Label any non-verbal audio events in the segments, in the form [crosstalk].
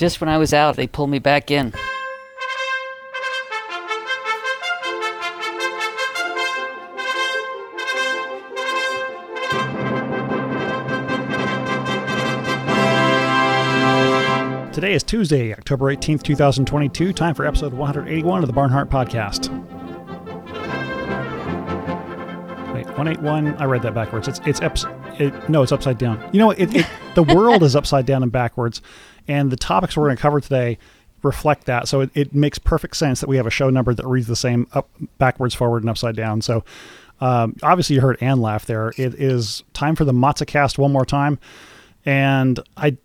Just when I was out, they pulled me back in. Today is Tuesday, October 18th, 2022. Time for episode 181 of the Barnhardt Podcast. Wait, 181. I read that backwards. It's it's eps, it, no, it's upside down. You know, it, it the world is upside down and backwards, and the topics we're going to cover today reflect that. So it, it makes perfect sense that we have a show number that reads the same up, backwards, forward, and upside down. So um, obviously, you heard Ann laugh there. It is time for the Mazza cast one more time. And I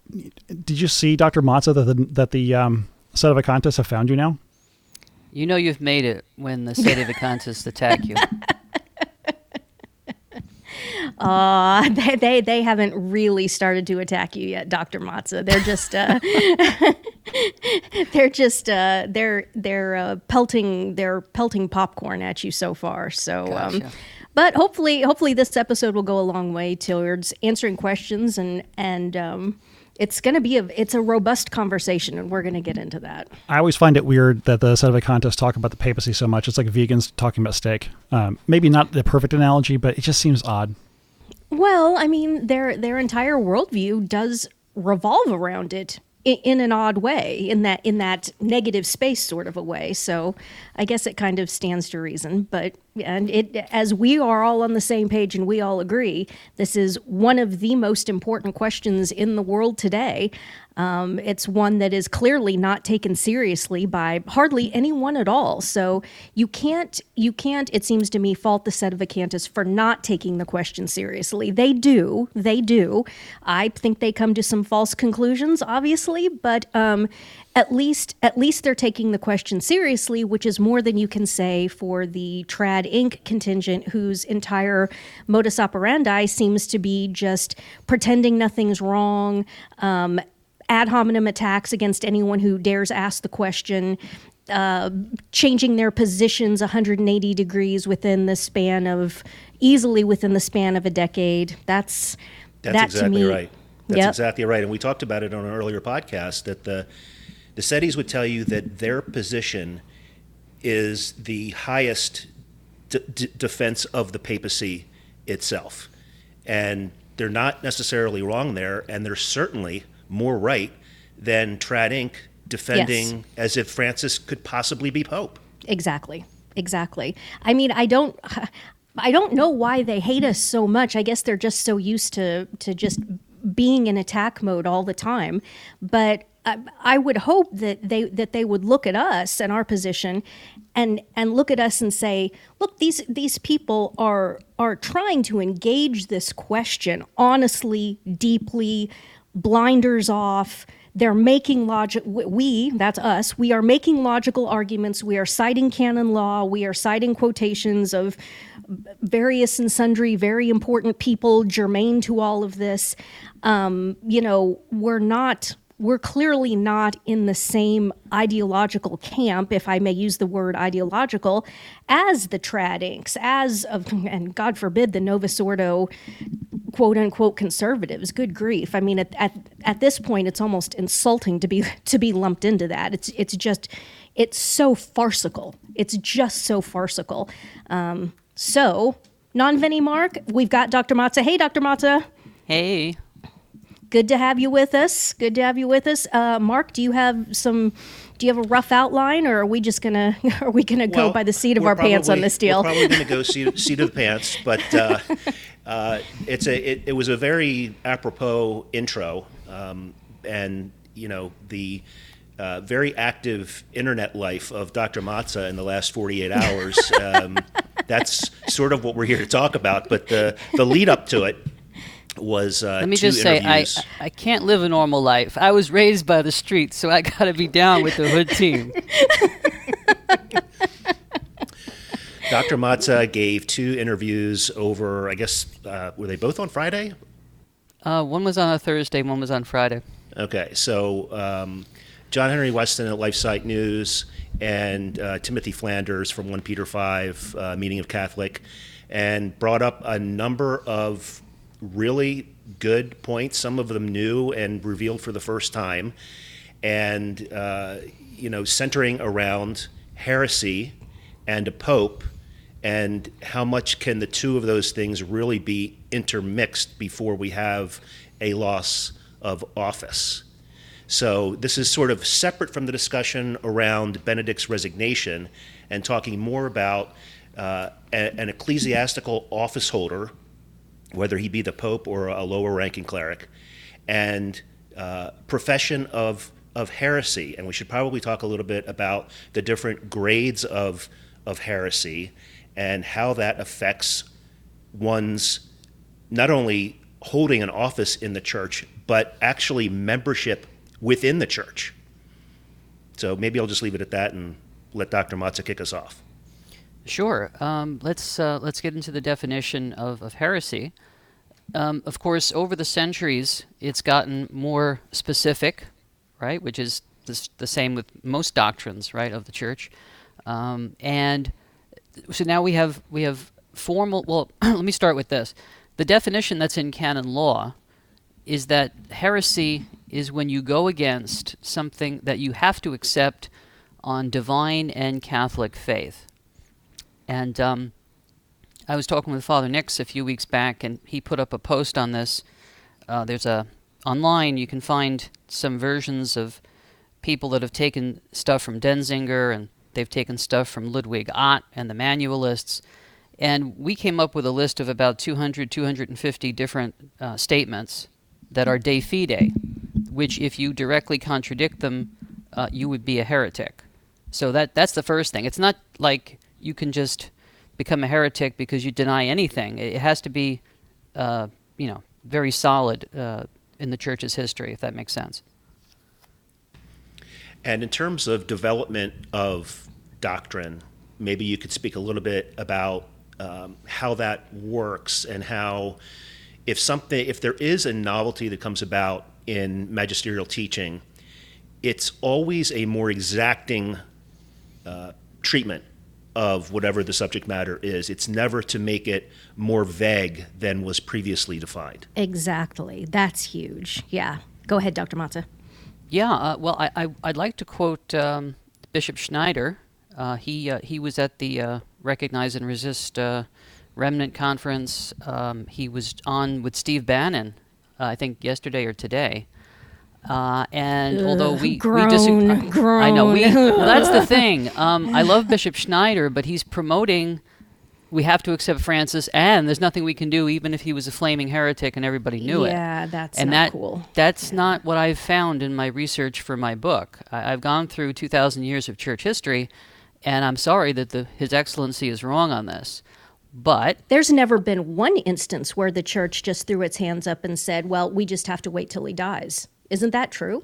did you see Dr. Mazza that the that the um, Sedevacantists have found you now? You know you've made it when the Sedevacantists attack you. [laughs] Uh, [laughs] they, they they haven't really started to attack you yet, Doctor Mazza. They're just uh, [laughs] they're just uh, they're they're uh, pelting they're pelting popcorn at you so far. So, um, but hopefully hopefully this episode will go a long way towards answering questions and and um, it's going to be a it's a robust conversation, and we're going to get into that. I always find it weird that the Sedevacantists talk about the papacy so much. It's like vegans talking about steak. Um, maybe not the perfect analogy, but it just seems odd. Well, I mean, their their entire worldview does revolve around it in, in an odd way, in that in that negative space sort of a way. So, I guess it kind of stands to reason. But and it as we are all on the same page and we all agree, this is one of the most important questions in the world today. Um, it's one that is clearly not taken seriously by hardly anyone at all. So you can't, you can't. It seems to me, fault the set of Sedevacantists for not taking the question seriously. They do, they do. I think they come to some false conclusions, obviously, but um, at least, at least they're taking the question seriously, which is more than you can say for the Trad Inc. contingent, whose entire modus operandi seems to be just pretending nothing's wrong. Um, ad hominem attacks against anyone who dares ask the question, uh, changing their positions 180 degrees within the span of easily within the span of a decade. That's That's that exactly me. right. That's Yep. exactly right. And we talked about it on an earlier podcast that the the SETIs would tell you that their position is the highest d- d- defense of the papacy itself. And they're not necessarily wrong there, and they're certainly more right than Trad Inc. defending as if Francis could possibly be Pope. Exactly. Exactly. I mean, I don't I don't know why they hate us so much. I guess they're just so used to to just being in attack mode all the time. But I, I would hope that they that they would look at us and our position and and look at us and say, look, these these people are are trying to engage this question honestly, deeply, blinders off. They're making logic. We, that's us, we are making logical arguments. We are citing canon law. We are citing quotations of various and sundry very important people germane to all of this. Um, you know, we're not. We're clearly not in the same ideological camp, if I may use the word ideological, as the trad inks, as of, and God forbid, the Novus Ordo quote unquote conservatives. Good grief! I mean, at, at at this point, it's almost insulting to be [laughs] to be lumped into that. It's it's just it's so farcical. It's just so farcical. Um, so, non Vinny Mark, we've got Dr. Mazza. Hey, Dr. Mazza. Hey. Good to have you with us. Good to have you with us. Uh, Mark, do you have some? Do you have a rough outline, or are we just gonna? [laughs] Are we gonna go by the seat of our pants on this deal? We're probably going to go seat, [laughs] seat of the pants, but uh, uh, it's a it, it was a very apropos intro, um, and you know the. Uh, very active internet life of Dr. Mazza in the last 48 hours. Um, [laughs] that's sort of what we're here to talk about. But the, the lead up to it was uh, Let me two just say, I. I can't live a normal life. I was raised by the streets, so I got to be down with the hood team. [laughs] Dr. Mazza gave two interviews over, I guess, uh, were they both on Friday? Uh, one was on a Thursday, one was on Friday. Okay, so um, John-Henry Westen at LifeSite News and uh, Timothy Flanders from 1 Peter 5, uh, Meaning of Catholic, and brought up a number of really good points, some of them new and revealed for the first time. and uh, you know, centering around heresy and a pope, and how much can the two of those things really be intermixed before we have a loss of office? So this is sort of separate from the discussion around Benedict's resignation and talking more about uh, an ecclesiastical office holder, whether he be the pope or a lower ranking cleric, and uh, profession of of heresy. And we should probably talk a little bit about the different grades of of heresy and how that affects one's not only holding an office in the church, but actually membership within the church. So maybe I'll just leave it at that and let Dr. Mazza kick us off. Sure. Um, let's uh, let's get into the definition of, of heresy. Um, of course, over the centuries, it's gotten more specific, right? Which is the, the same with most doctrines, right, of the church. Um, and so now we have we have formal. Well, [clears throat] let me start with this. The definition that's in canon law is that heresy is when you go against something that you have to accept on divine and Catholic faith. And um, I was talking with Father Nix a few weeks back, and he put up a post on this. Uh, there's a online you can find some versions of people that have taken stuff from Denzinger, and they've taken stuff from Ludwig Ott and the Manualists. And we came up with a list of about 200, 250 different uh, statements that are de fide, which, if you directly contradict them, uh, you would be a heretic. So that that's the first thing. It's not like you can just become a heretic because you deny anything. It has to be, uh, you know, very solid uh, in the church's history, if that makes sense. And in terms of development of doctrine, maybe you could speak a little bit about um, how that works and how, if something, if there is a novelty that comes about in magisterial teaching, it's always a more exacting uh, treatment of whatever the subject matter is. It's never to make it more vague than was previously defined. Exactly. That's huge. Yeah. Go ahead, Dr. Mazza. Yeah, uh, well, I, I, I'd like to quote um, Bishop Schneider. Uh, he, uh, he was at the uh, Recognize and Resist uh, Remnant Conference. Um, he was on with Steve Bannon, uh, I think yesterday or today. Uh, and although Ugh, we, we groan, disagree, I know we. Well, that's the thing. Um, I [laughs] love Bishop Schneider, but he's promoting we have to accept Francis, and there's nothing we can do, even if he was a flaming heretic and everybody knew it Yeah, that's and not that cool. that's not what I've found in my research for my book. I, I've gone through 2,000 years of church history, and I'm sorry that the, His Excellency is wrong on this. But There's never been one instance where the church just threw its hands up and said, well, we just have to wait till he dies. Isn't that true?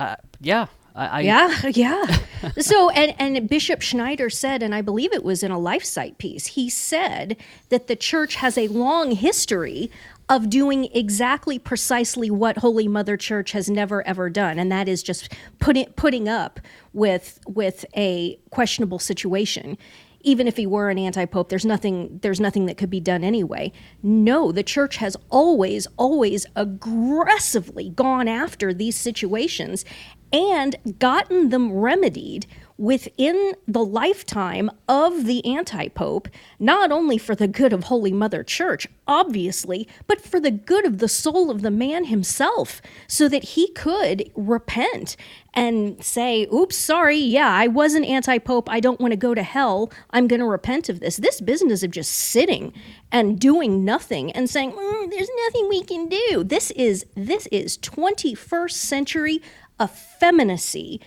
uh, yeah, I, I Yeah, [laughs] yeah. so, and, and Bishop Schneider said, and I believe it was in a LifeSite piece, he said that the church has a long history of doing exactly precisely what Holy Mother Church has never ever done, and that is just putting putting up with with a questionable situation. Even if he were an anti-pope, there's nothing there's nothing that could be done anyway. No, the church has always, always aggressively gone after these situations and gotten them remedied within the lifetime of the anti pope, not only for the good of Holy Mother Church, obviously, but for the good of the soul of the man himself, so that he could repent and say, Oops, sorry, yeah, I was an anti pope. I don't want to go to hell. I'm going to repent of this. This business of just sitting and doing nothing and saying, "Mm, There's nothing we can do. This is this is 21st century effeminacy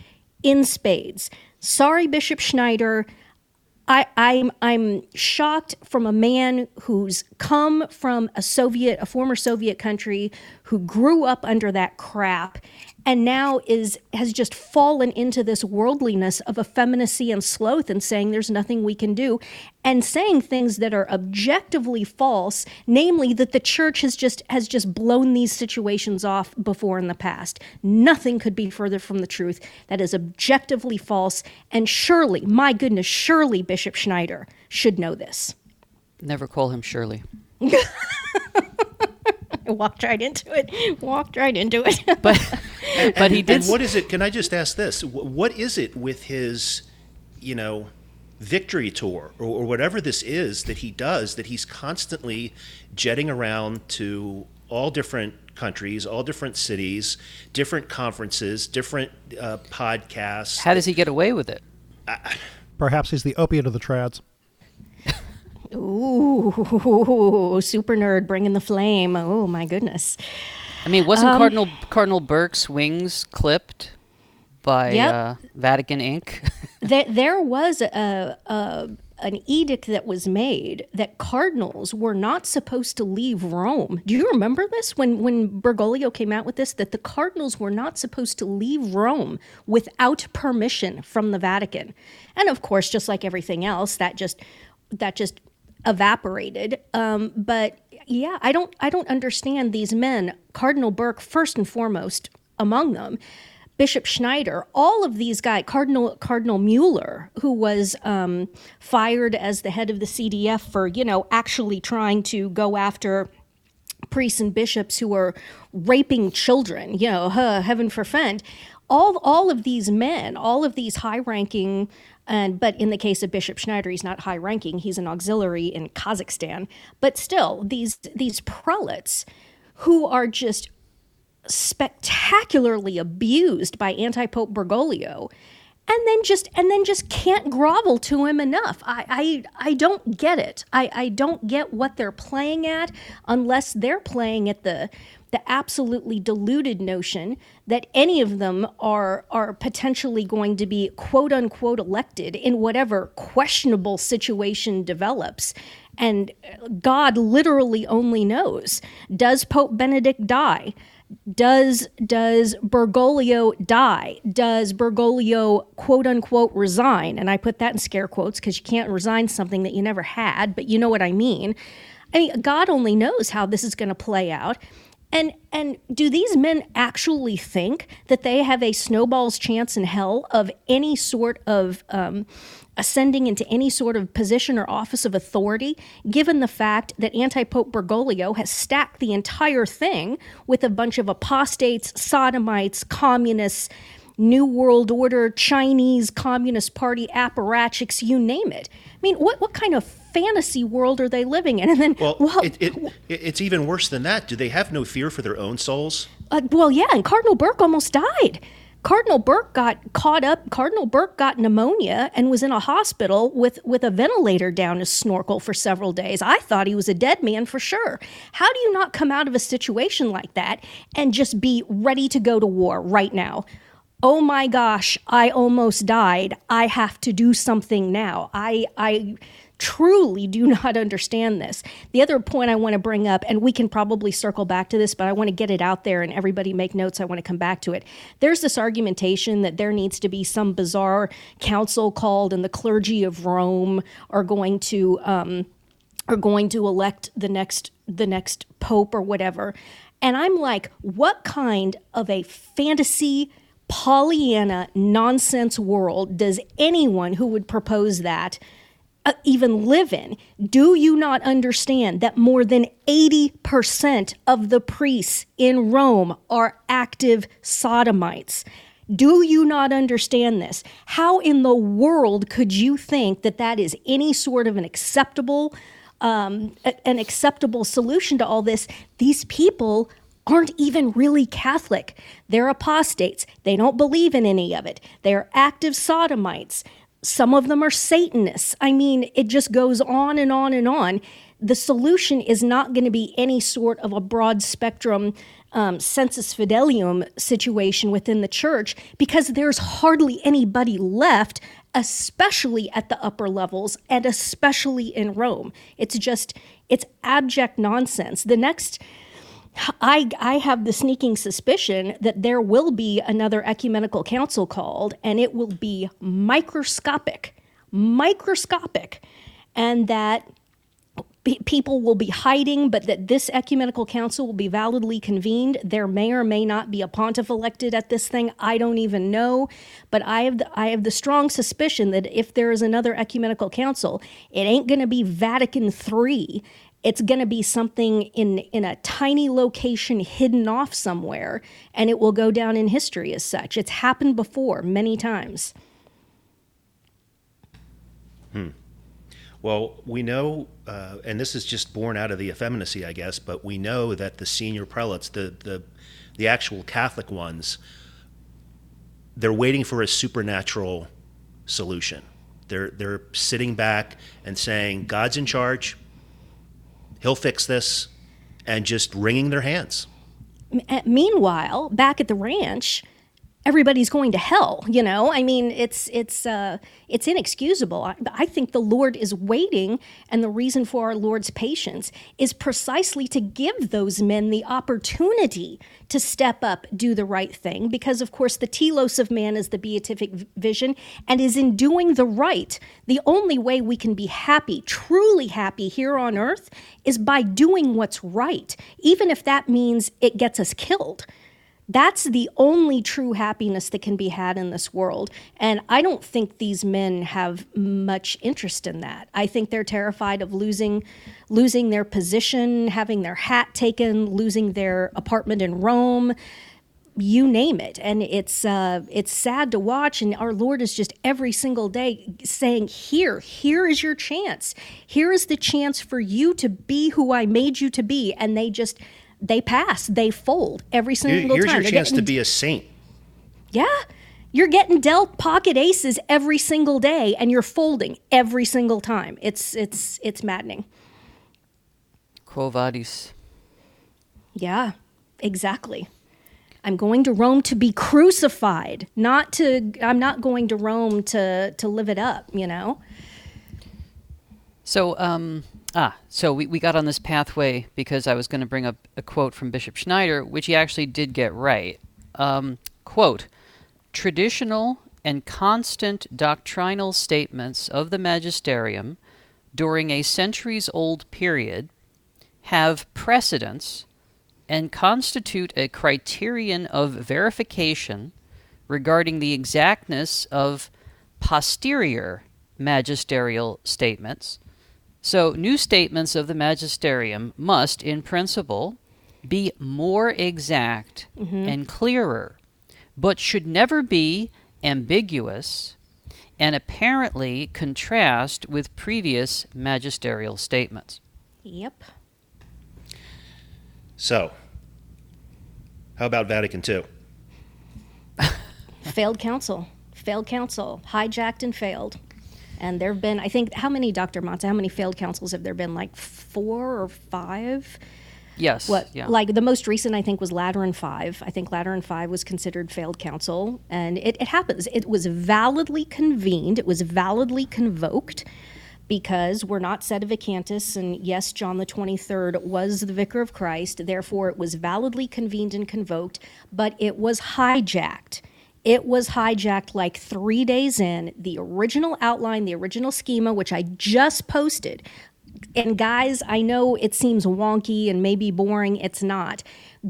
in spades. Sorry, Bishop Schneider. I, I'm I'm shocked from a man who's come from a Soviet, a former Soviet country, who grew up under that crap, and now is has just fallen into this worldliness of effeminacy and sloth, and saying there's nothing we can do, and saying things that are objectively false, namely that the church has just has just blown these situations off before in the past. Nothing could be further from the truth. That is objectively false, and surely, my goodness, surely Bishop Schneider should know this. never call him Shirley. [laughs] Walked right into it. Walked right into it. But [laughs] but he did. And what is it? Can I just ask this? What is it with his, you know, victory tour or, or whatever this is that he does that he's constantly jetting around to all different countries, all different cities, different conferences, different uh, podcasts? How does he get away with it? Perhaps he's the opiate of the trads. Ooh, [laughs] super nerd bringing the flame. Oh my goodness. I mean, wasn't Um, Cardinal Cardinal Burke's wings clipped by Yep. uh, Vatican Ink? [laughs] there, there was a, a an edict that was made that cardinals were not supposed to leave Rome. Do you remember this when when Bergoglio came out with this that the cardinals were not supposed to leave Rome without permission from the Vatican. And of course, just like everything else, that just that just evaporated. Um, but yeah, I don't I don't understand these men. Cardinal Burke first and foremost among them. Bishop Schneider, all of these guys, Cardinal Cardinal Mueller, who was um, fired as the head of the CDF for you know actually trying to go after priests and bishops who were raping children, you know, huh, heaven forfend. All all of these men, all of these high ranking and but in the case of Bishop Schneider, he's not high ranking, he's an auxiliary in Kazakhstan. But still, these these prelates who are just spectacularly abused by anti-pope bergoglio and then just and then just can't grovel to him enough. I i, I don't get it. I, I don't get what they're playing at unless they're playing at the the absolutely deluded notion that any of them are are potentially going to be quote unquote elected in whatever questionable situation develops and god literally only knows does pope benedict die does does Bergoglio die? Does Bergoglio quote unquote resign? And I put that in scare quotes because you can't resign something that you never had, but you know what I mean. I mean, God only knows how this is going to play out. And and do these men actually think that they have a snowball's chance in hell of any sort of um, ascending into any sort of position or office of authority, given the fact that anti Pope Bergoglio has stacked the entire thing with a bunch of apostates, sodomites, communists, New World Order, Chinese Communist Party apparatchiks, you name it. I mean, what, what kind of fantasy world are they living in? And then, Well, well, it, it, it, it's even worse than that. Do they have no fear for their own souls? Uh, well, yeah, and Cardinal Burke almost died. Cardinal Burke got caught up. Cardinal Burke got pneumonia and was in a hospital with, with a ventilator down his snorkel for several days. I thought he was a dead man for sure. How do you not come out of a situation like that and just be ready to go to war right now? Oh my gosh, I almost died. I have to do something now. I I truly do [laughs] not understand this. The other point I want to bring up, and we can probably circle back to this, but I want to get it out there and everybody make notes. I want to come back to it. There's this argumentation that there needs to be some bizarre council called, and the clergy of Rome are going to. Um, are going to elect the next the next pope or whatever and i'm like what kind of a fantasy pollyanna nonsense world does anyone who would propose that uh, even live in do you not understand that more than 80% of the priests in rome are active sodomites do you not understand this? How in the world could you think that that is any sort of an acceptable um, an acceptable solution to all this? These people aren't even really Catholic. They're apostates. They don't believe in any of it. They're active sodomites. Some of them are Satanists. I mean, it just goes on and on and on. The solution is not going to be any sort of a broad spectrum um, sensus fidelium situation within the church because there's hardly anybody left, especially at the upper levels and especially in Rome. It's just, it's abject nonsense. The next. I, I have the sneaking suspicion that there will be another ecumenical council called, and it will be microscopic, microscopic, and that pe- people will be hiding, but that this ecumenical council will be validly convened. There may or may not be a pontiff elected at this thing. I don't even know, but I have the, I have the strong suspicion that if there is another ecumenical council, it ain't going to be Vatican III. It's going to be something in in a tiny location hidden off somewhere and it will go down in history as such it's happened before many times Hmm. Well, we know, uh, and this is just born out of the effeminacy, I guess, but we know that the senior prelates, the, the, the actual Catholic ones, they're waiting for a supernatural solution. They're, they're sitting back and saying, God's in charge, He'll fix this, and just wringing their hands. Meanwhile back at the ranch everybody's going to hell you know? I mean it's it's uh it's inexcusable. I, I think the lord is waiting and the reason for our lord's patience is precisely to give those men the opportunity to step up do the right thing because of course the telos of man is the beatific vision and is in doing the right. The only way we can be happy truly happy here on earth is by doing what's right even if that means it gets us killed that's the only true happiness that can be had in this world. And I don't think these men have much interest in that. I think they're terrified of losing losing their position, having their hat taken, losing their apartment in Rome. You name it, and it's uh, it's sad to watch. And our Lord is just every single day saying, "Here, here is your chance. Here is the chance for you to be who I made you to be." And they just they pass, they fold every Here- single Here's time. your They're chance to be a saint. yeah. You're getting dealt pocket aces every single day and you're folding every single time. It's it's it's maddening. Quo vadis. Yeah. Exactly. I'm going to Rome to be crucified, not to I'm not going to Rome to to live it up, you know. So, um, ah, so we, we got on this pathway because I was going to bring up a quote from Bishop Schneider, which he actually did get right. Um, quote Traditional and constant doctrinal statements of the magisterium during a centuries old period have precedence and constitute a criterion of verification regarding the exactness of posterior magisterial statements. So, new statements of the magisterium must, in principle, be more exact mm-hmm. and clearer, but should never be ambiguous and apparently contrast with previous magisterial statements. Yep. So, how about Vatican II? failed council. Failed council. Hijacked and failed. And there have been, I think, how many, Dr. Monta, how many failed councils have there been? Like four or five? Yes. What Yeah. like the most recent I think was Lateran Five. I think Lateran Five was considered failed council, and it, it happens. It was validly convened. It was validly convoked because we're not sedevacantists, and yes, John the Twenty Third was the vicar of Christ. Therefore, it was validly convened and convoked, but it was hijacked. It was hijacked like three days in. The original outline, the original schema, which I just posted, and guys, I know it seems wonky and maybe boring. It's not.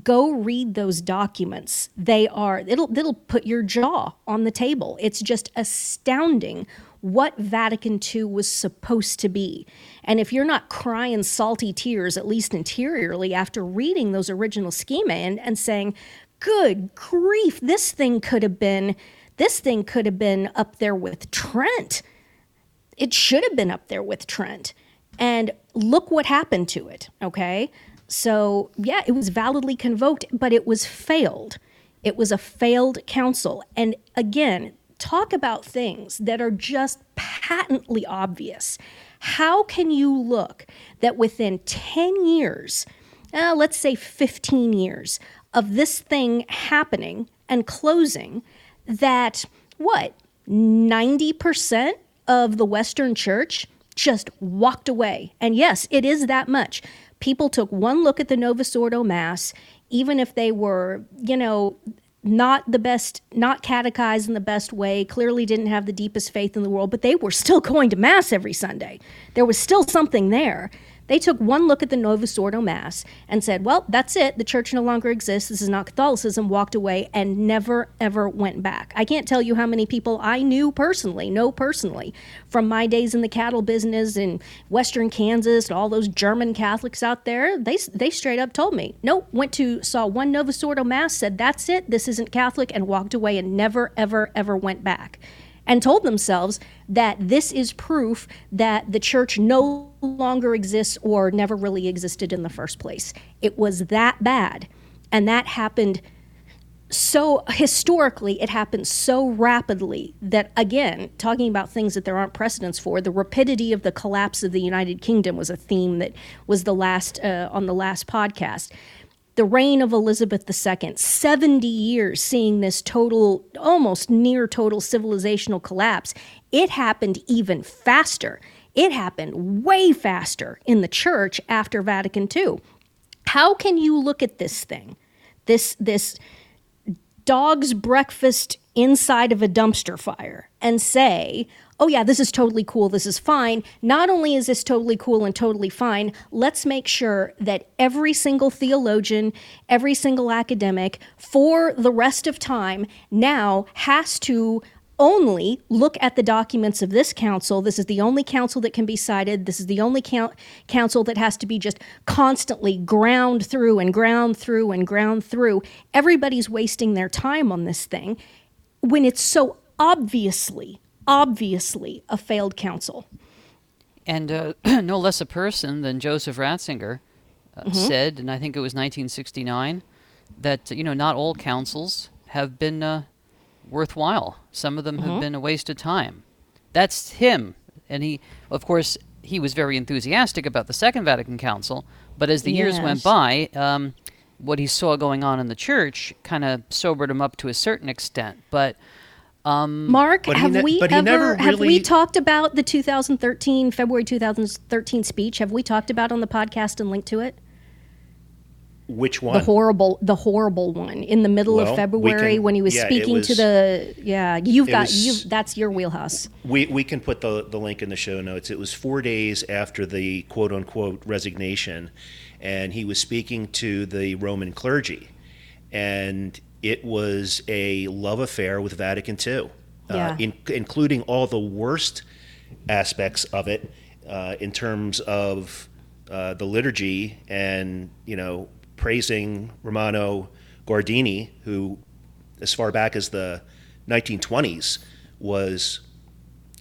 Go read those documents. They are it'll it'll put your jaw on the table. It's just astounding what Vatican II was supposed to be. And if you're not crying salty tears, at least interiorly, after reading those original schema and, and saying, good grief, this thing could have been this thing could have been up there with Trent it should have been up there with Trent. And look what happened to it, okay? So, yeah, it was validly convoked, but it was failed. It was a failed council. And again, talk about things that are just patently obvious. How can you look that within 10 years, uh, let's say 15 years, of this thing happening and closing, that what, 90% of the Western church just walked away. And yes, it is that much. People took one look at the Novus Ordo Mass, even if they were, you know, not the best, not catechized in the best way, clearly didn't have the deepest faith in the world, but they were still [laughs] going to Mass every Sunday. There was still something there. They took one look at the Novus Ordo Mass and said, well, that's it. The church no longer exists. This is not Catholicism, walked away and never, ever went back. I can't tell you how many people I knew personally, know personally, from my days in the cattle business in Western Kansas, all those German Catholics out there. They, they straight up told me, nope, went to, saw one Novus Ordo Mass, said, that's it. This isn't Catholic, and walked away and never, ever, ever went back and told themselves that this is proof that the church no longer exists or never really existed in the first place. It was that bad. And that happened so historically, it happened so rapidly that, again, talking about things that there aren't precedents for, the rapidity of the collapse of the United Kingdom was a theme that was the last uh, on the last podcast the reign of Elizabeth II, 70 years seeing this total, almost near total civilizational collapse, it happened even faster. It happened way faster in the church after Vatican II. How can you look at this thing, this, this dog's breakfast inside of a dumpster fire, and say, oh, yeah, this is totally cool, this is fine. Not only is this totally cool and totally fine, let's make sure that every single theologian, every single academic, for the rest of time now has to only look at the documents of this council. This is the only council that can be cited. This is the only count, council that has to be just constantly ground through and ground through and ground through. Everybody's wasting their time on this thing when it's so obviously obviously a failed council. And uh, [clears throat] no less a person than Joseph Ratzinger uh, mm-hmm. said, and I think it was 1969, that you know not all councils have been uh, worthwhile. Some of them mm-hmm. have been a waste of time. That's him, and he, of course, he was very enthusiastic about the Second Vatican Council. But as the yes. years went by, um, what he saw going on in the church kind of sobered him up to a certain extent. But um, Mark, have ne- we ever really... have we talked about the 2013 February 2013 speech? Have we talked about on the podcast and linked to it? Which one? The horrible, the horrible one in the middle well, of February can, when he was yeah, speaking was, to the. Yeah, you've got you. That's your wheelhouse. We we can put the the link in the show notes. It was four days after the quote unquote resignation, and he was speaking to the Roman clergy, and it was a love affair with Vatican II, uh, yeah. uh, in, including all the worst aspects of it uh, in terms of uh, the liturgy and you know praising Romano Guardini, who, as far back as the 1920s, was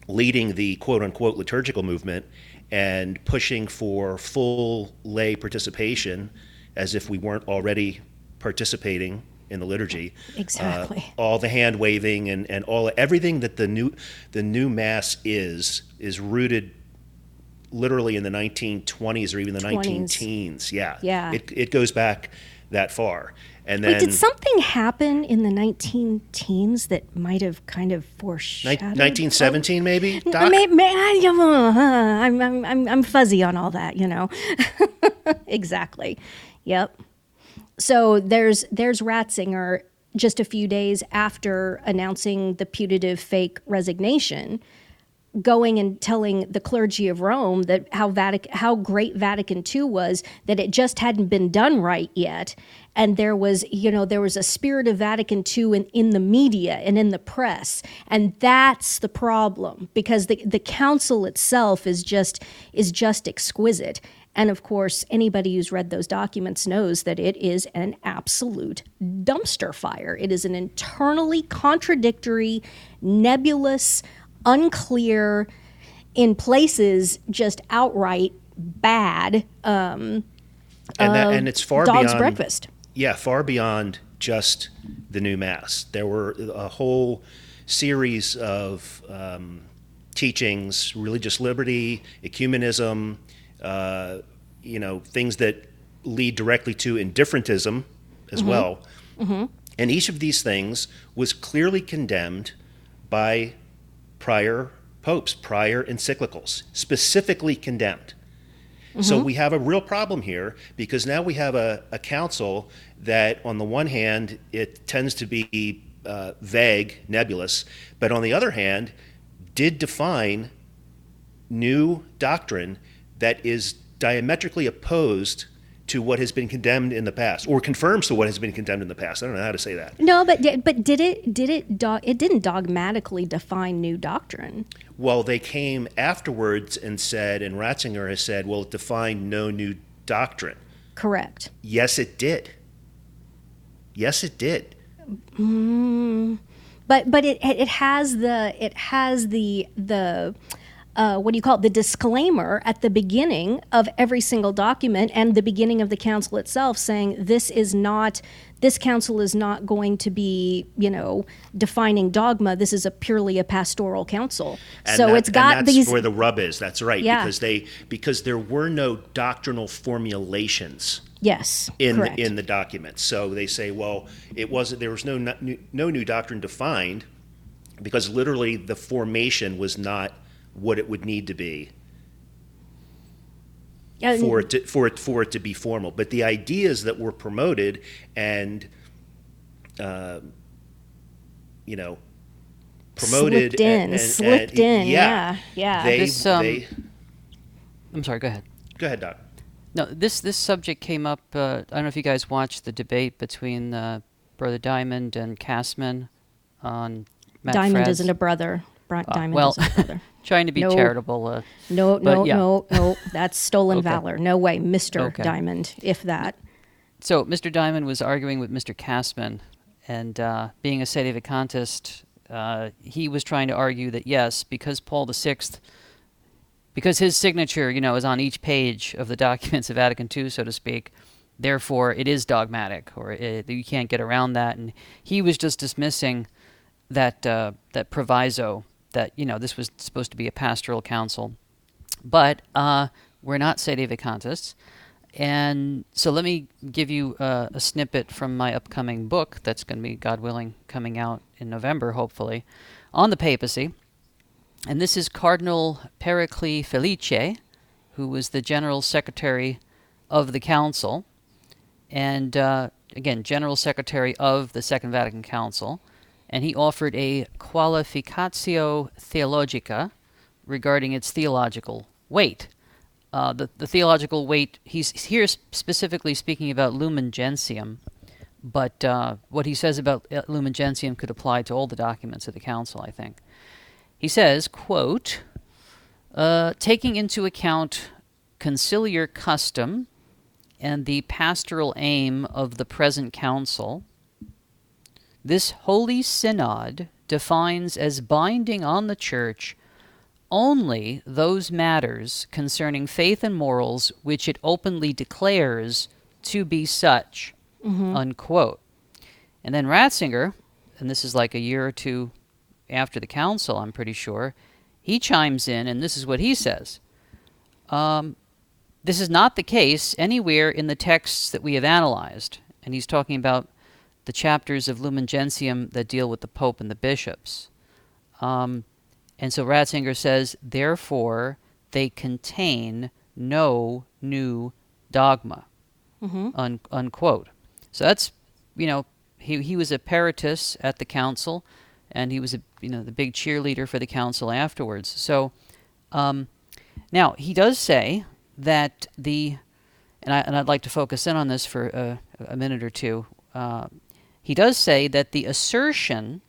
leading the quote unquote liturgical movement and pushing for full lay participation as if we weren't already participating in the liturgy. Exactly. Uh, all the hand waving and, and all everything that the new the new mass is is rooted literally in the 1920s or even the 20s. 19 teens. Yeah. Yeah. It, it goes back that far. And then, Wait, did something happen in the 19 teens that might have kind of foreshadowed? 1917, maybe? Doc? May, may, I, [laughs] I'm, I'm, I'm fuzzy on all that, you know? [laughs] exactly. Yep. So there's there's Ratzinger just a few days after announcing the putative fake resignation, going and telling the clergy of Rome that how Vatican, how great Vatican II was, that it just hadn't been done right yet, and there was you know there was a spirit of Vatican II in, in the media and in the press, and that's the problem because the the council itself is just is just exquisite, and of course, anybody who's read those documents knows that it is an absolute dumpster fire. It is an internally contradictory, nebulous, unclear, in places just outright bad. Um, and, that, and it's far dog's beyond breakfast. Yeah, far beyond just the new mass. There were a whole series of um, teachings, religious liberty, ecumenism, uh, you know, things that lead directly to indifferentism as mm-hmm. well. Mm-hmm. And each of these things was clearly condemned by prior popes, prior encyclicals, specifically condemned. Mm-hmm. So we have a real problem here because now we have a, a council that, on the one hand, it tends to be uh, vague, nebulous, but on the other hand, did define new doctrine that is diametrically opposed to what has been condemned in the past, or confirms to what has been condemned in the past. I don't know how to say that. No, but but did it did it do- it didn't dogmatically define new doctrine. Well, they came afterwards and said, and Ratzinger has said, well, it defined no new doctrine. Correct. Yes, it did. Yes, it did. Mm. But but it it has the it has the the uh, what do you call it? The disclaimer at the beginning of every single document and the beginning of the council itself saying this is not this council is not going to be you know defining dogma. This is a purely a pastoral council. And so that- it's got and that's these. where the rub is. That's right. Yeah. Because they because there were no doctrinal formulations yes, in correct. the, in the documents. So they say, well, it wasn't. There was no no new doctrine defined because literally the formation was not what it would need to be And- for it to, for it for it to be formal. But the ideas that were promoted and uh, you know promoted Slipped in, and- and- slipped and- in, yeah, yeah. They, This, um, they I'm sorry. Go ahead. go ahead, Doc. No, this this subject came up. Uh, I don't know if you guys watched the debate between uh, Brother Dimond and Castman on Matt Dimond Fradd's- isn't a brother. Bri- Uh, Dimond well, brother. [laughs] trying to be No. charitable. Uh, No, But, no, yeah. no, no. That's stolen Okay. valor. No way, Mister Okay. Dimond. If that. so Mr. Dimond was arguing with Mr. Castman, and uh, being a sedevacantist, uh, he was trying to argue that yes, because Paul VI, because his signature, you know, is on each page of the documents of Vatican II, so to speak. Therefore, it is dogmatic, or it, you can't get around that. And he was just dismissing that uh, that proviso that you know this was supposed to be a pastoral council, but uh, we're not sedevacantists. And so let me give you uh, a snippet from my upcoming book that's going to be, God willing, coming out in November, hopefully, on the papacy. And this is Cardinal Pericles Felici, who was the General Secretary of the Council, and uh, again, General Secretary of the Second Vatican Council. And he offered a qualificatio theologica regarding its theological weight. Uh, the, the theological weight, he's here specifically speaking about Lumen Gentium, but uh, what he says about uh, Lumen Gentium could apply to all the documents of the Council, I think. He says, quote, uh, taking into account conciliar custom and the pastoral aim of the present council, this holy synod defines as binding on the church only those matters concerning faith and morals which it openly declares to be such, unquote. And then Ratzinger, and this is like a year or two after the council, I'm pretty sure, he chimes in, and this is what he says. Um, this is not the case anywhere in the texts that we have analyzed. And he's talking about the chapters of Lumen Gentium that deal with the Pope and the bishops. Um, and so Ratzinger says, therefore, they contain no new dogma. Un- unquote. So that's, you know, he, he was a peritus at the council, and he was a, you know, the big cheerleader for the council afterwards. So, um, now he does say that the, and, I, and I'd like to focus in on this for a, a minute or two. Uh, he does say that the assertion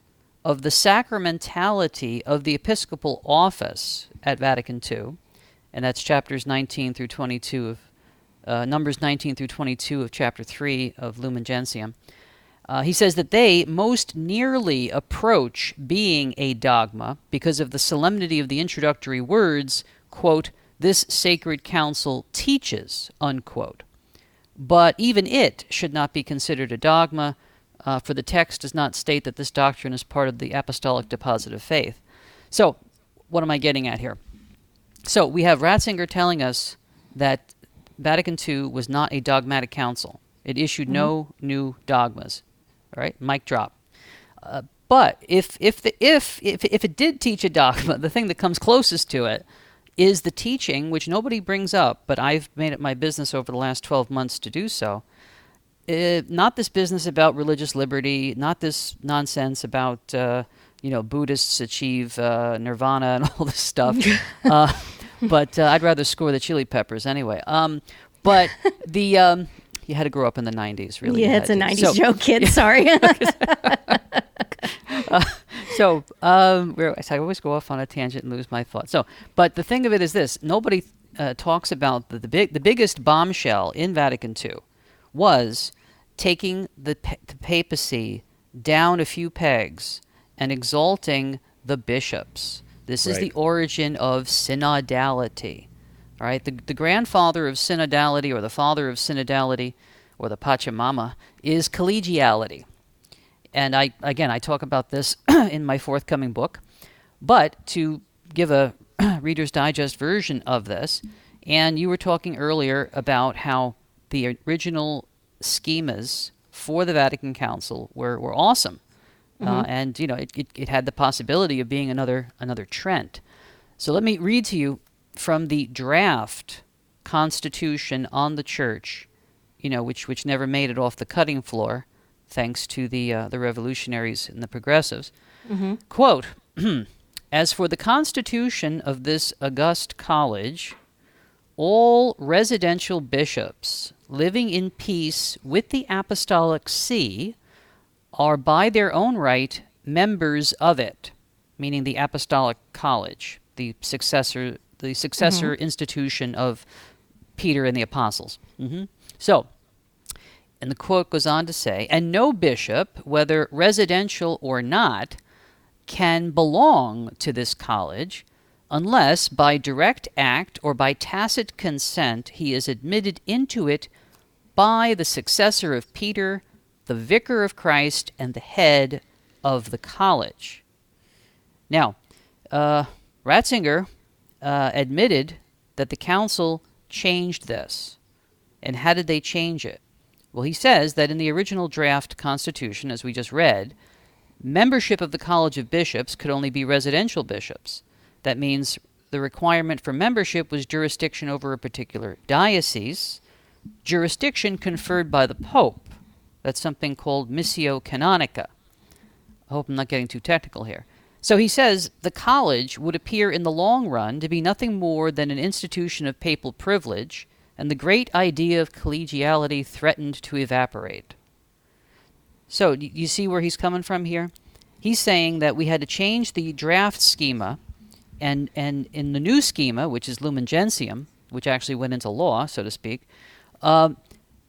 of the sacramentality of the episcopal office at Vatican II, and that's chapters 19 through 22 of uh, Numbers 19 through 22 of chapter 3 of Lumen Gentium. Uh, he says that they most nearly approach being a dogma because of the solemnity of the introductory words, quote, this sacred council teaches, unquote. But even it should not be considered a dogma, uh, for the text does not state that this doctrine is part of the apostolic deposit of faith. So, what am I getting at here? So, we have Ratzinger telling us that Vatican II was not a dogmatic council. It issued no new dogmas. All right, mic drop. Uh, but if if the if if if it did teach a dogma, [laughs] the thing that comes closest to it is the teaching, which nobody brings up, but I've made it my business over the last twelve months to do so. Uh, not this business about religious liberty, not this nonsense about uh, you know Buddhists achieve uh, nirvana and [laughs] all this stuff. [laughs] uh, but uh, I'd rather score the Chili Peppers anyway. Um, but [laughs] the um, you had to grow up in the '90s, really. Yeah, it's a to. '90s So- joke, kid. Sorry. so um, I always go off on a tangent and lose my thought. So, but the thing of it is this: nobody uh, talks about the, the big, the biggest bombshell in Vatican II was taking the, the papacy down a few pegs and exalting the bishops. This is the origin of synodality. All right, the, the grandfather of synodality, or the father of synodality, or the Pachamama, is collegiality and I again I talk about this [clears throat] in my forthcoming book. But to give a [clears throat] Reader's Digest version of this, and you were talking earlier about how the original schemas for the Vatican Council were, were awesome, uh, and you know it, it, it had the possibility of being another another Trent. So let me read to you from the draft constitution on the church, you know, which which never made it off the cutting floor, thanks to the uh, the revolutionaries and the progressives. Quote: [clears throat] As for the constitution of this august college, all residential bishops living in peace with the apostolic see are by their own right members of it, meaning the apostolic college, the successor the successor institution of Peter and the apostles. hmm So, and the quote goes on to say, and no bishop, whether residential or not, can belong to this college unless by direct act or by tacit consent he is admitted into it by the successor of Peter, the vicar of Christ, and the head of the college. Now, uh, Ratzinger uh, admitted that the council changed this. And how did they change it? Well, he says that in the original draft constitution, as we just read, membership of the College of Bishops could only be residential bishops. That means the requirement for membership was jurisdiction over a particular diocese, jurisdiction conferred by the Pope. That's something called missio canonica. I hope I'm not getting too technical here. So he says the college would appear in the long run to be nothing more than an institution of papal privilege, and the great idea of collegiality threatened to evaporate. So, you see where he's coming from here? He's saying that we had to change the draft schema, and, and in the new schema, which is Lumen Gentium, which actually went into law, so to speak, um,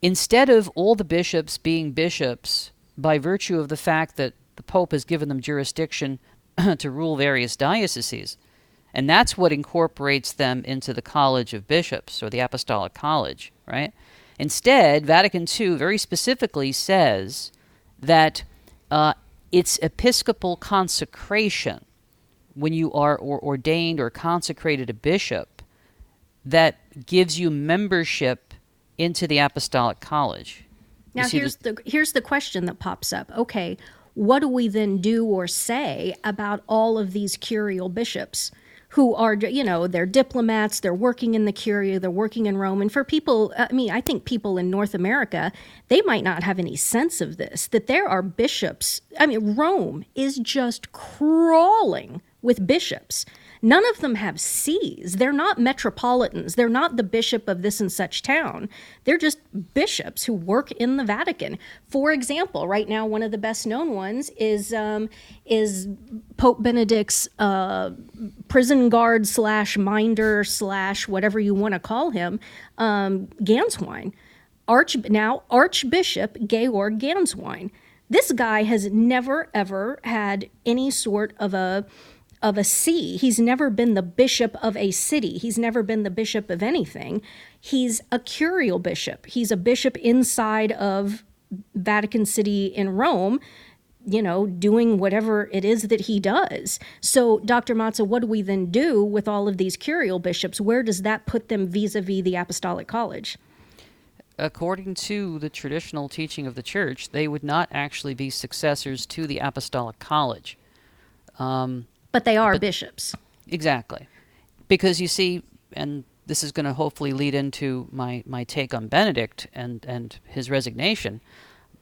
instead of all the bishops being bishops by virtue of the fact that the Pope has given them jurisdiction [clears throat] to rule various dioceses, and that's what incorporates them into the College of Bishops or the Apostolic College, right? Instead, Vatican II very specifically says that uh, it's episcopal consecration when you are or ordained or consecrated a bishop that gives you membership into the apostolic college. You Now here's this- the here's the question that pops up. Okay, what do we then do or say about all of these curial bishops who are you know they're diplomats, they're working in the curia, they're working in Rome, and for people, uh, I mean, I think people in North America they might not have any sense of this that there are bishops. I mean, Rome is just crawling with bishops. None of them have sees. They're not metropolitans. They're not the bishop of this and such town. They're just bishops who work in the Vatican. For example, right now, one of the best known ones is um, is Pope Benedict's uh, prison guard slash minder slash whatever you want to call him, um, Ganswein. Arch now Archbishop Georg Ganswein. This guy has never ever had any sort of a of a see. He's never been the bishop of a city. He's never been the bishop of anything. He's a curial bishop. He's a bishop inside of Vatican City in Rome, you know, doing whatever it is that he does. So, Dr. Mazza, what do we then do with all of these curial bishops? Where does that put them vis a vis the Apostolic College? according to the traditional teaching of the church, they would not actually be successors to the apostolic college. Um, But they are bishops. Exactly. Because you see, and this is going to hopefully lead into my, my take on Benedict and, and his resignation.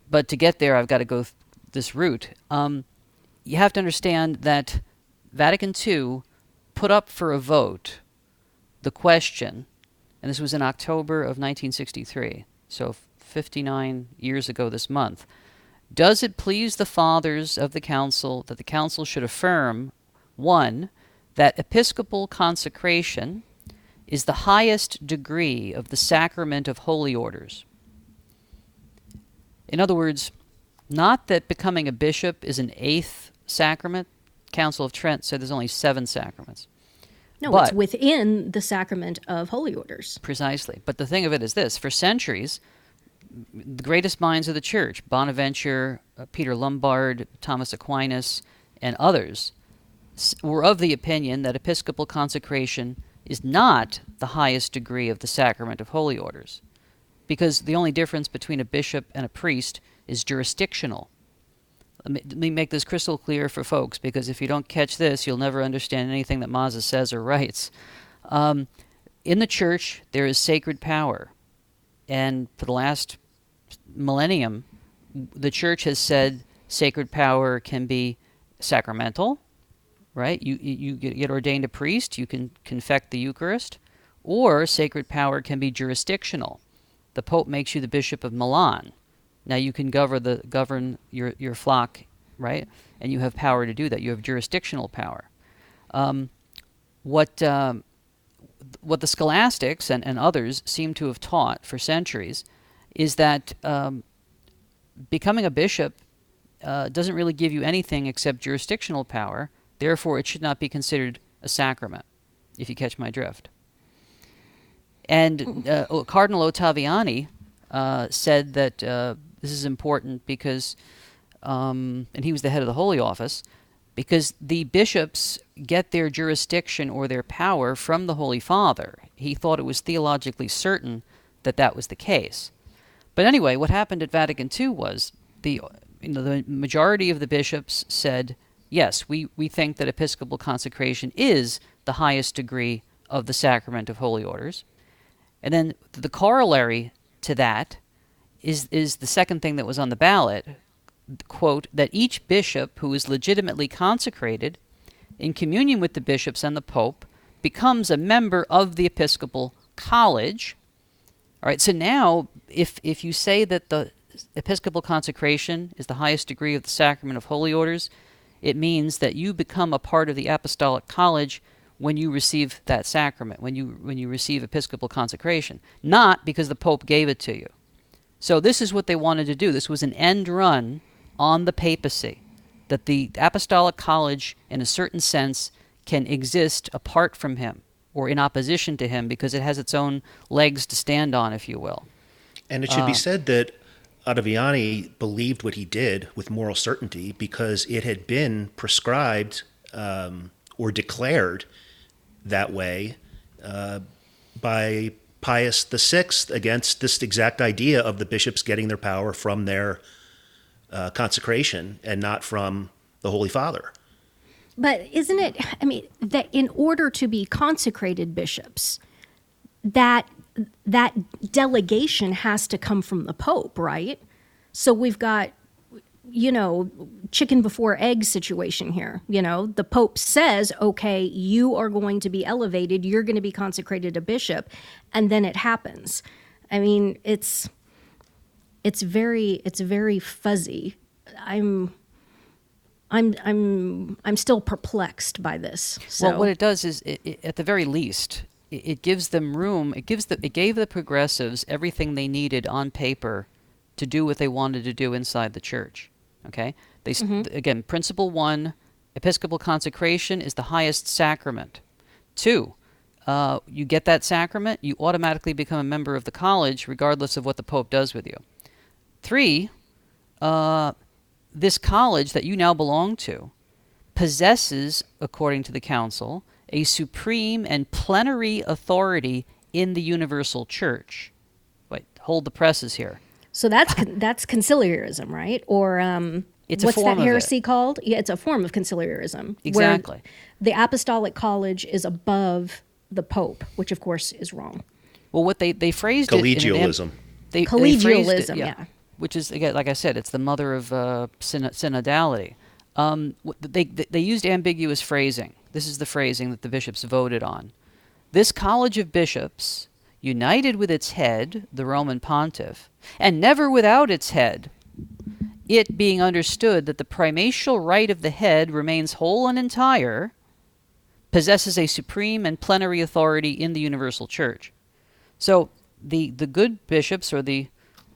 But to get there, I've got to go th- this route. Um, you have to understand that Vatican II put up for a vote the question, and this was in October of 1963, so 59 years ago this month. Does it please the fathers of the council that the council should affirm one, that episcopal consecration is the highest degree of the sacrament of holy orders? In other words, not that becoming a bishop is an eighth sacrament. Council of Trent said there's only seven sacraments. No, But- it's within the sacrament of holy orders. Precisely. But the thing of it is this for centuries, the greatest minds of the church, Bonaventure, uh, Peter Lombard, Thomas Aquinas, and others, were of the opinion that episcopal consecration is not the highest degree of the sacrament of holy orders, because the only difference between a bishop and a priest is jurisdictional. Let me, make this crystal clear for folks, because if you don't catch this, you'll never understand anything that Mazza says or writes. Um, in the church, there is sacred power. And for the last millennium, the church has said sacred power can be sacramental, right? You, you, get ordained a priest, you can confect the Eucharist, or sacred power can be jurisdictional. The Pope makes you the Bishop of Milan. Now you can govern, the, govern your, your flock, right? And you have power to do that. You have jurisdictional power. Um, what um, what the scholastics and, and others seem to have taught for centuries is that um, becoming a bishop uh, doesn't really give you anything except jurisdictional power. Therefore, it should not be considered a sacrament, if you catch my drift. And uh, Cardinal Ottaviani uh, said that uh, this is important because, um, and he was the head of the Holy Office, because the bishops get their jurisdiction or their power from the Holy Father. He thought it was theologically certain that that was the case. But anyway, what happened at Vatican II was the you know, the majority of the bishops said, yes, we, we think that episcopal consecration is the highest degree of the sacrament of holy orders. And then the corollary to that is is the second thing that was on the ballot, quote, that each bishop who is legitimately consecrated in communion with the bishops and the pope becomes a member of the episcopal college. All right, so now if if you say that the episcopal consecration is the highest degree of the sacrament of holy orders, it means that you become a part of the apostolic college when you receive that sacrament, when you when you receive episcopal consecration, not because the pope gave it to you. So this is what they wanted to do. This was an end run on the papacy, that the apostolic college, in a certain sense, can exist apart from him or in opposition to him because it has its own legs to stand on, if you will. And it should Uh, be said that Ottaviani believed what he did with moral certainty because it had been prescribed um, or declared that way uh, by Pius VI against this exact idea of the bishops getting their power from their uh, consecration and not from the Holy Father. But isn't it? I mean, that in order to be consecrated bishops, that that delegation has to come from the Pope, right? So we've got, you know, chicken before egg situation here. You know, the Pope says, okay, you are going to be elevated, you're going to be consecrated a bishop, and then it happens. I mean, it's it's very it's very fuzzy. I'm I'm I'm I'm still perplexed by this. So. Well, what it does is, it, it, at the very least, it, gives them room. It gives the it gave the progressives everything they needed on paper to do what they wanted to do inside the church. Okay, they s again, principle one, Episcopal consecration is the highest sacrament. Two, uh, you get that sacrament, you automatically become a member of the college, regardless of what the Pope does with you. Three, uh, this college that you now belong to possesses, according to the council, a supreme and plenary authority in the universal church. Wait, hold the presses here. So that's con- [laughs] that's conciliarism, right? Or um, It's a what's form that of it. heresy called? Yeah, it's a form of conciliarism. Exactly. the apostolic college is above the pope, which of course is wrong. Well, what they, they phrased it in an am- Collegialism. they, they phrased it, Collegialism, yeah. Which is again, like I said, it's the mother of uh, synod- synodality. Um, they, they they used ambiguous phrasing. This is the phrasing that the bishops voted on. This college of bishops, united with its head, the Roman pontiff, and never without its head, it being understood that the primatial right of the head remains whole and entire, possesses a supreme and plenary authority in the universal church. So the the good bishops or the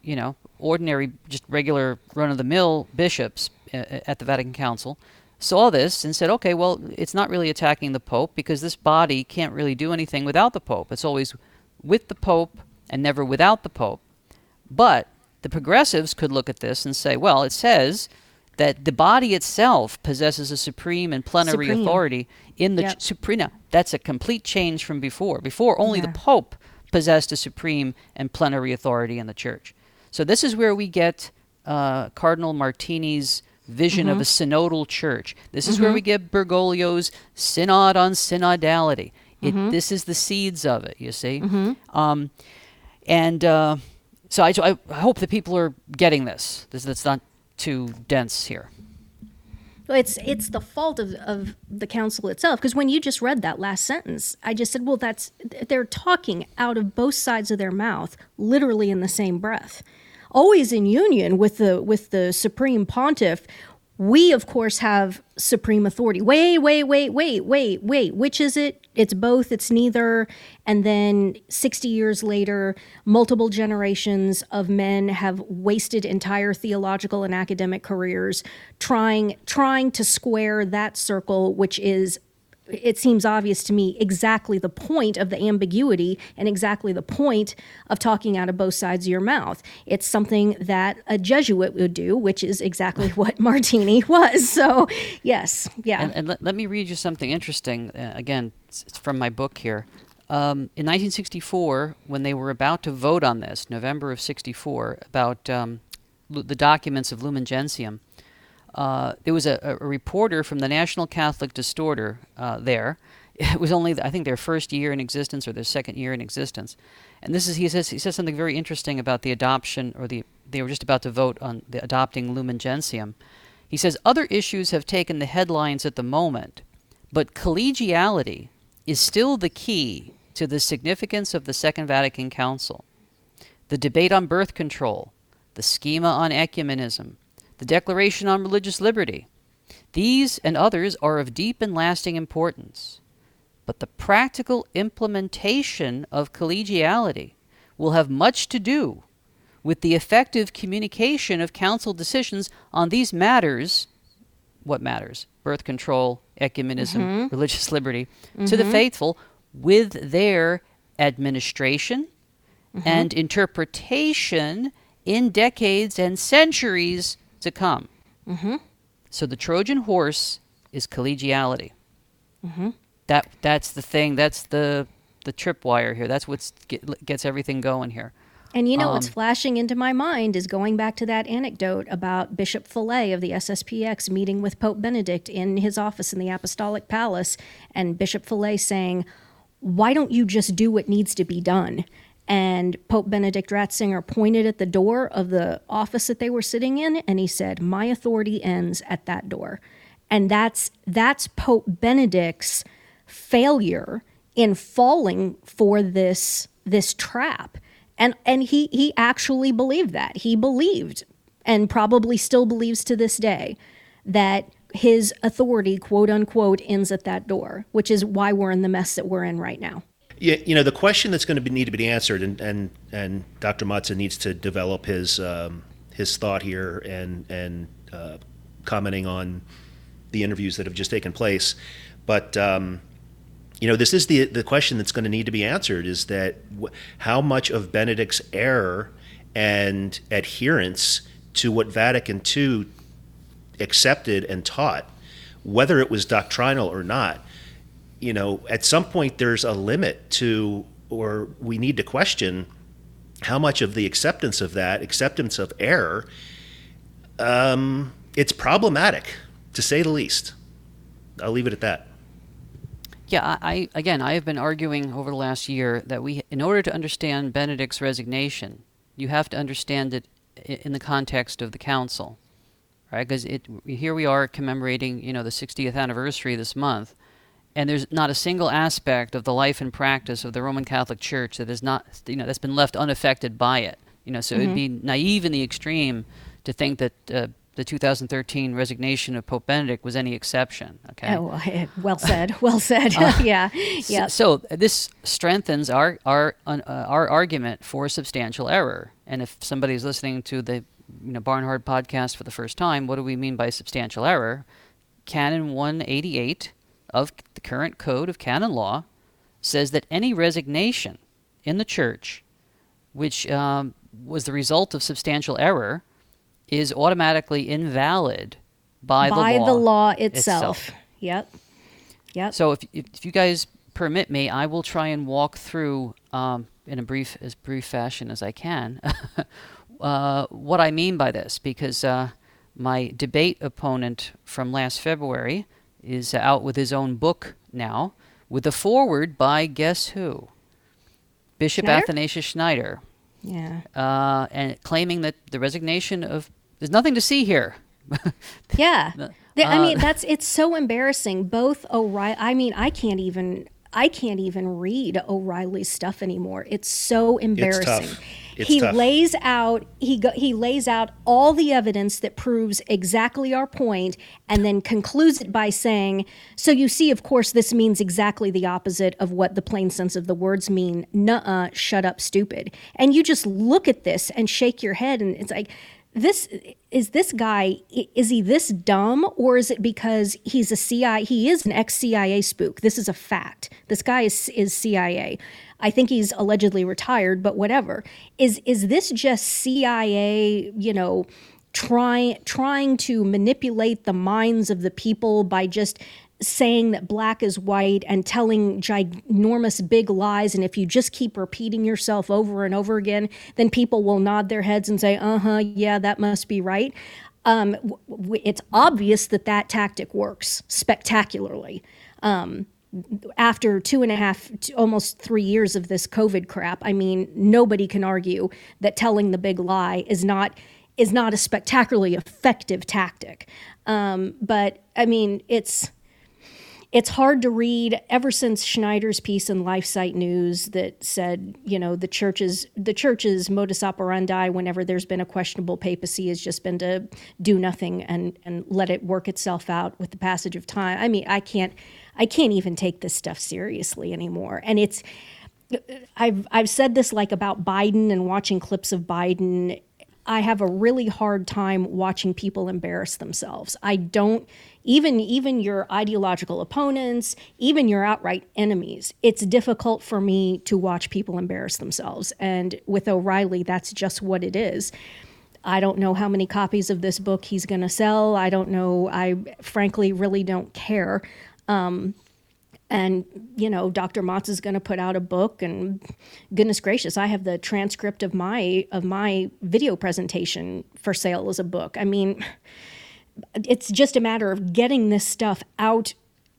you know ordinary just regular run of the mill bishops uh, at the Vatican Council saw this and said, okay, well, it's not really attacking the Pope because this body can't really do anything without the Pope. It's always with the Pope and never without the Pope. But the progressives could look at this and say, well, it says that the body itself possesses a supreme and plenary Supreme. authority in the Yep. supreme. That's a complete change from before. Before, only Yeah. the Pope possessed a supreme and plenary authority in the church. So this is where we get uh, Cardinal Martini's vision of a synodal church. This is where we get Bergoglio's synod on synodality. It, This is the seeds of it, you see. Um, and uh, so I, I I hope that people are getting this. This that's not too dense here. Well, It's it's the fault of, of the council itself because when you just read that last sentence, I just said, well, that's they're talking out of both sides of their mouth, literally in the same breath, always in union with the with the supreme pontiff. We of course have supreme authority. Wait, wait, wait, wait, wait, wait. Which is it? It's both. It's neither. And then sixty years later, multiple generations of men have wasted entire theological and academic careers trying trying to square that circle, which is it seems obvious to me exactly the point of the ambiguity and exactly the point of talking out of both sides of your mouth. It's something that a Jesuit would do, which is exactly what [laughs] Martini was. So, yes, yeah. And, and let, let me read you something interesting. Uh, again, it's it's from my book here. Um, in 1964, when they were about to vote on this, November of 64, about um, lu- the documents of Lumen Gentium, uh, there was a, a reporter from the National Catholic Distorter uh, there. [laughs] It was only, I think, their first year in existence or their second year in existence. And this is he says he says something very interesting about the adoption or the they were just about to vote on the adopting Lumen Gentium. He says other issues have taken the headlines at the moment, but collegiality is still the key to the significance of the Second Vatican Council. The debate on birth control, the schema on ecumenism, the Declaration on Religious Liberty. These and others are of deep and lasting importance. But the practical implementation of collegiality will have much to do with the effective communication of council decisions on these matters. What matters? Birth control, ecumenism, mm-hmm. religious liberty, to the mm-hmm. faithful with their administration mm-hmm. and interpretation in decades and centuries to come. So the Trojan horse is collegiality. That that's the thing. That's the the tripwire here. That's what get, gets everything going here. And you know what's Um, flashing into my mind is going back to that anecdote about Bishop Fellay of the SSPX meeting with Pope Benedict in his office in the Apostolic Palace, and Bishop Fellay saying, Why don't you just do what needs to be done? And Pope Benedict Ratzinger pointed at the door of the office that they were sitting in, and he said, My authority ends at that door. And that's that's Pope Benedict's failure in falling for this this trap. And and he he actually believed that. He believed and probably still believes to this day that his authority quote unquote ends at that door which is why we're in the mess that we're in right now Yeah, you know, the question that's going to be, need to be answered, and, and, and Dr. Mazza needs to develop his, um, his thought here and, and uh, commenting on the interviews that have just taken place. But, um, you know, this is the, the question that's going to need to be answered is that how much of Benedict's error and adherence to what Vatican II accepted and taught, whether it was doctrinal or not, you know, at some point there's a limit to, or we need to question how much of the acceptance of that, acceptance of error, um, it's problematic, to say the least. I'll leave it at that. Yeah, I, again, I have been arguing over the last year that we, in order to understand Benedict's resignation, you have to understand it in the context of the council, right? Because it here we are commemorating, you know, the 60th anniversary this month, and there's not a single aspect of the life and practice of the Roman Catholic Church that is not, you know, that's been left unaffected by it. You know, so it'd be naive in the extreme to think that uh, the 2013 resignation of Pope Benedict was any exception. Okay. Oh, eh, well said. [laughs] Well said. yeah. [laughs] Yeah. S- So this strengthens our our uh, our argument for substantial error. And if somebody's listening to the you know Barnhardt podcast for the first time, what do we mean by substantial error? Canon 188 of the current code of canon law says that any resignation in the church, which um, was the result of substantial error, is automatically invalid by, By the law, the law itself. Yep. Yep. so if, if if you guys permit me, I will try and walk through um, in a brief as brief fashion as I can [laughs] uh, what I mean by this, because uh, my debate opponent from last February is out with his own book now, with a foreword by guess who? Bishop Schneider? Athanasius Schneider, yeah. uh, and claiming that the resignation of there's nothing to see here. Yeah. [laughs] The- I Uh, mean, that's it's so embarrassing. Both O'Reilly. I mean, I can't even. I can't even read O'Reilly's stuff anymore. It's so embarrassing. tough. It's he tough. lays out he go, he lays out all the evidence that proves exactly our point and then concludes it by saying, "So you see, of course, this means exactly the opposite of what the plain sense of the words mean. Nuh-uh, shut up, stupid." And you just look at this and shake your head and it's like this is this guy is he this dumb or is it because he's a CIA he is an ex-CIA spook? This is a fact. This guy is is CIA I think he's allegedly retired but whatever. Is is this just CIA you know trying trying to manipulate the minds of the people by just saying that black is white and telling ginormous big lies and if you just keep repeating yourself over and over again then people will nod their heads and say uh-huh yeah that must be right um, w- w- it's obvious that that tactic works spectacularly after two and a half, almost three years of this COVID crap, I mean, nobody can argue that telling the big lie is not is not a spectacularly effective tactic. Um, but I mean, it's it's hard to read ever since Schneider's piece in LifeSite News that said, you know, the church's the church's modus operandi whenever there's been a questionable papacy has just been to do nothing and and let it work itself out with the passage of time. I mean, I can't I can't even take this stuff seriously anymore. And it's I've I've said this like about Biden and watching clips of Biden. I have a really hard time watching people embarrass themselves. I don't even even your ideological opponents, even your outright enemies. It's difficult for me to watch people embarrass themselves. And with O'Reilly, that's just what it is. I don't know how many copies of this book he's going to sell. I don't know. I frankly really don't care um, and you know dr mazza is going to put out a book and goodness gracious i have the transcript of my of my video presentation for sale as a book i mean it's just a matter of getting this stuff out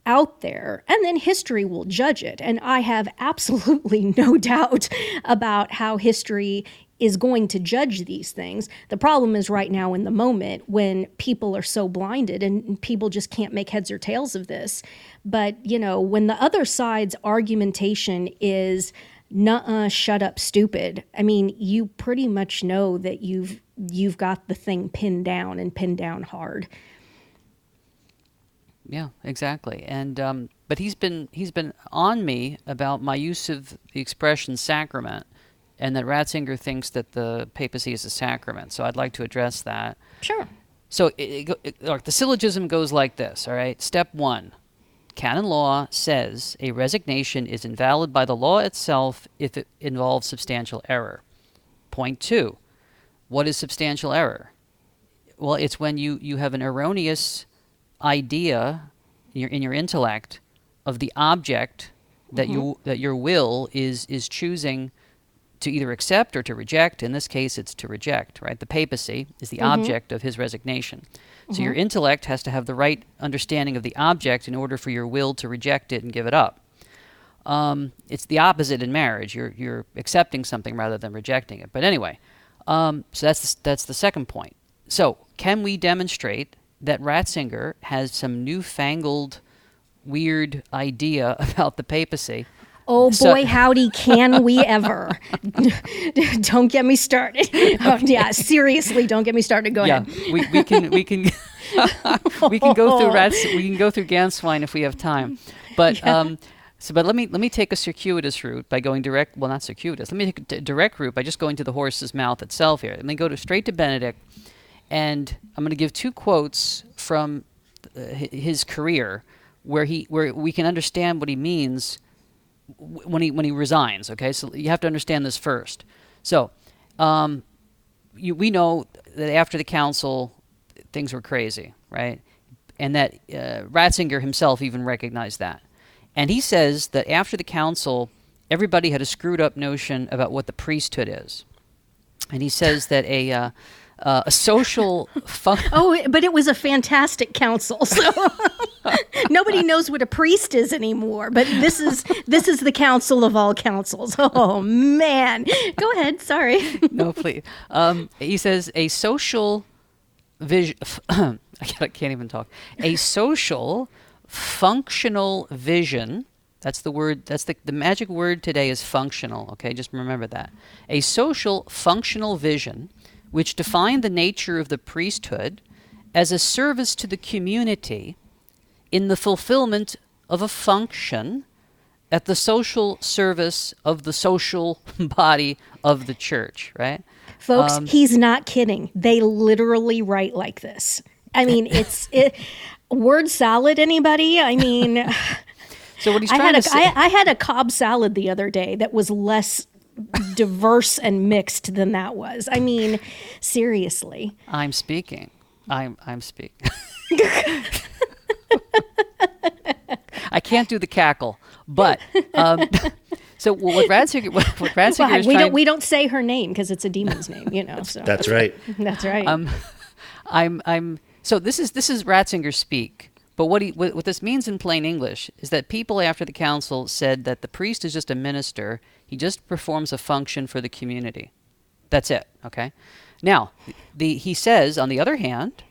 out there and then history will judge it. And i have [laughs] absolutely no doubt about how history is going to judge these things. The problem is right now in the moment when people are so blinded and people just can't make heads or tails of this. But you know when the other side's argumentation is nuh-uh shut up stupid. I mean you pretty much know that you've you've got the thing pinned down and pinned down hard Yeah, exactly. And um, but he's been he's been on me about my use of the expression sacrament, and that Ratzinger thinks that the papacy is a sacrament. So I'd like to address that. sure So it, it, it, the syllogism goes like this. All right. Step one: canon law says a resignation is invalid by the law itself if it involves substantial error. Point two: what is substantial error? Well, it's when you, you have an erroneous idea in your, in your intellect of the object that mm-hmm. you that your will is is choosing to either accept or to reject. In this case, it's to reject. Right, the papacy is the mm-hmm. object of his resignation. So your mm-hmm. intellect has to have the right understanding of the object in order for your will to reject it and give it up. Um, it's the opposite in marriage. You're you're accepting something rather than rejecting it. But anyway, um, so that's the, that's the second point. So can we demonstrate that Ratzinger has some newfangled weird idea [laughs] about the papacy. Oh So- boy, howdy, can we ever? [laughs] don't get me started. [laughs] Oh, yeah, seriously, don't get me started. Go Yeah, ahead. we, we can we can we can go through rats. We can go through Ganswein if we have time, but um, so but let me let me take a circuitous route by going direct. Well, not circuitous. Let me take a direct route by just going to the horse's mouth itself here. Let me go to straight to Benedict, and I'm going to give two quotes from uh, his career where he where we can understand what he means when he when he resigns. Okay, so you have to understand this first. So, um, you, we know that after the council, things were crazy, right? And that uh, Ratzinger himself even recognized that. And he says that after the council, everybody had a screwed up notion about what the priesthood is. And he says that a uh, uh, a social [laughs] fun- Oh, but it was a fantastic council. So [laughs] nobody knows what a priest is anymore. But this is this is the council of all councils. [laughs] Oh man, go ahead. Sorry. no, please. Um, he says a social vision. [clears throat] I can't, can't even talk. A social functional vision. That's the word. That's the the magic word today is functional. Okay, just remember that. A social functional vision, which defined the nature of the priesthood as a service to the community in the fulfillment of a function at the social service of the social [laughs] body of the church, right? Folks, Um, he's not kidding. They literally write like this. I mean, [laughs] it's it, word salad. Anybody? I [laughs] mean, So what he's I trying had to a say, I, I had a cobb salad the other day that was less diverse and mixed than that was. I mean, seriously. I'm speaking. I'm I'm speaking. [laughs] I can't do the cackle, but um, [laughs] so what Ratzinger what, what Ratzinger Well, is we trying, don't we don't say her name because it's a demon's name, you know. So That's right. that's right. Um, I'm I'm so this is this is Ratzinger speak. But what he what, what this means in plain English is that people after the council said that the priest is just a minister. He just performs a function for the community. That's it. Okay. Now, the he says on the other hand,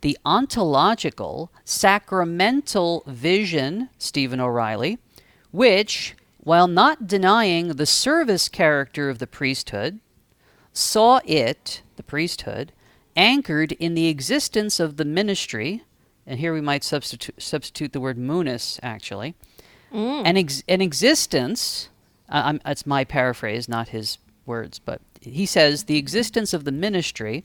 the ontological sacramental vision, Steven O'Reilly, which, while not denying the service character of the priesthood, saw it, the priesthood, anchored in the existence of the ministry, and here we might substitute, substitute the word munus, actually, mm. an, ex- an existence, I'm, that's my paraphrase, not his words, but he says the existence of the ministry,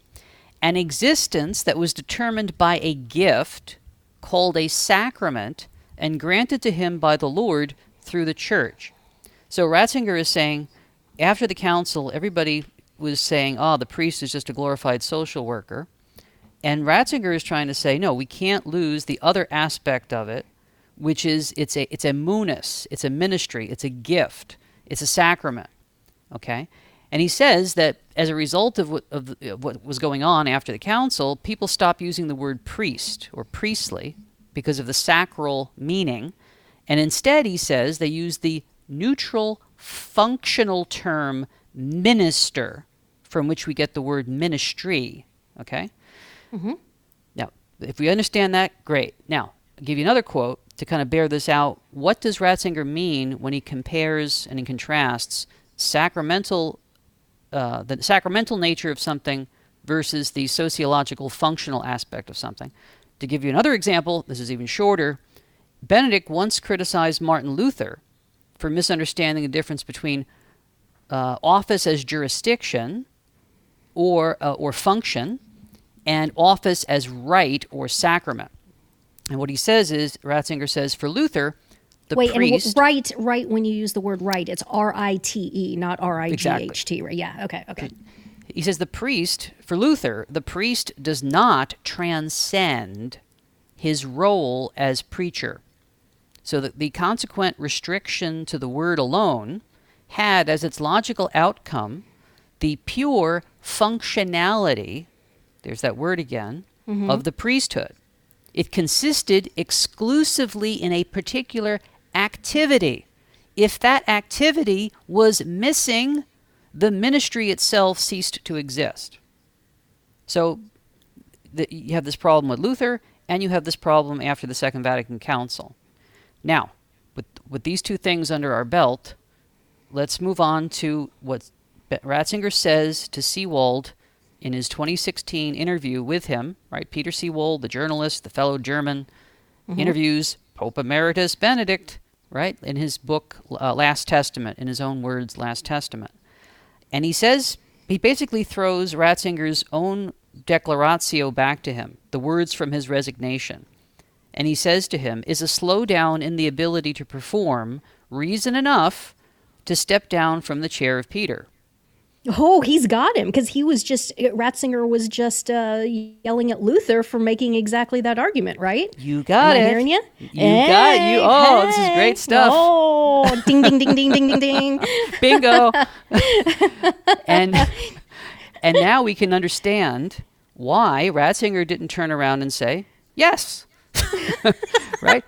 an existence that was determined by a gift called a sacrament and granted to him by the Lord through the church. So Ratzinger is saying, after the council, everybody was saying, oh, the priest is just a glorified social worker. And Ratzinger is trying to say, no, we can't lose the other aspect of it, which is it's a it's a munus, it's a ministry, it's a gift, it's a sacrament. Okay? And he says that as a result of what, of, what was going on after the council, people stopped using the word priest or priestly because of the sacral meaning. And instead, he says they use the neutral functional term minister, from which we get the word ministry. Okay? Now, if we understand that, great. Now, I'll give you another quote to kind of bear this out. What does Ratzinger mean when he compares and he contrasts sacramental, uh, the sacramental nature of something versus the sociological functional aspect of something? To give you another example, this is even shorter. Benedict once criticized Martin Luther for misunderstanding the difference between uh, office as jurisdiction or uh, or function and office as rite or sacrament. And what he says is, Ratzinger says, for Luther, the Wait, priest. right, right. When you use the word right, it's R I T E, not R I G H T. Right? Yeah. Okay. Okay. he says the priest, for Luther, the priest does not transcend his role as preacher. So that the consequent restriction to the word alone had as its logical outcome the pure functionality, there's that word again, mm-hmm. of the priesthood. It consisted exclusively in a particular activity. If that activity was missing, the ministry itself ceased to exist. So the, you have this problem with Luther, and you have this problem after the Second Vatican Council. Now, with with these two things under our belt, let's move on to what Ratzinger says to Seewald in his 2016 interview with him. Right, Peter Seewald, the journalist, the fellow German, interviews Pope Emeritus Benedict. Right in his book uh, Last Testament, in his own words, Last Testament, and he says he basically throws Ratzinger's own declaratio back to him, the words from his resignation. And he says to him, Is a slowdown in the ability to perform reason enough to step down from the chair of Peter? Oh, he's got him because he was just Ratzinger was just uh, yelling at Luther for making exactly that argument, right? You got Am it. I hearing you? You got you. Oh, this is great stuff. Oh, ding, ding, ding, ding, ding, ding, ding. [laughs] Bingo. and and now we can understand why Ratzinger didn't turn around and say yes. [laughs] right?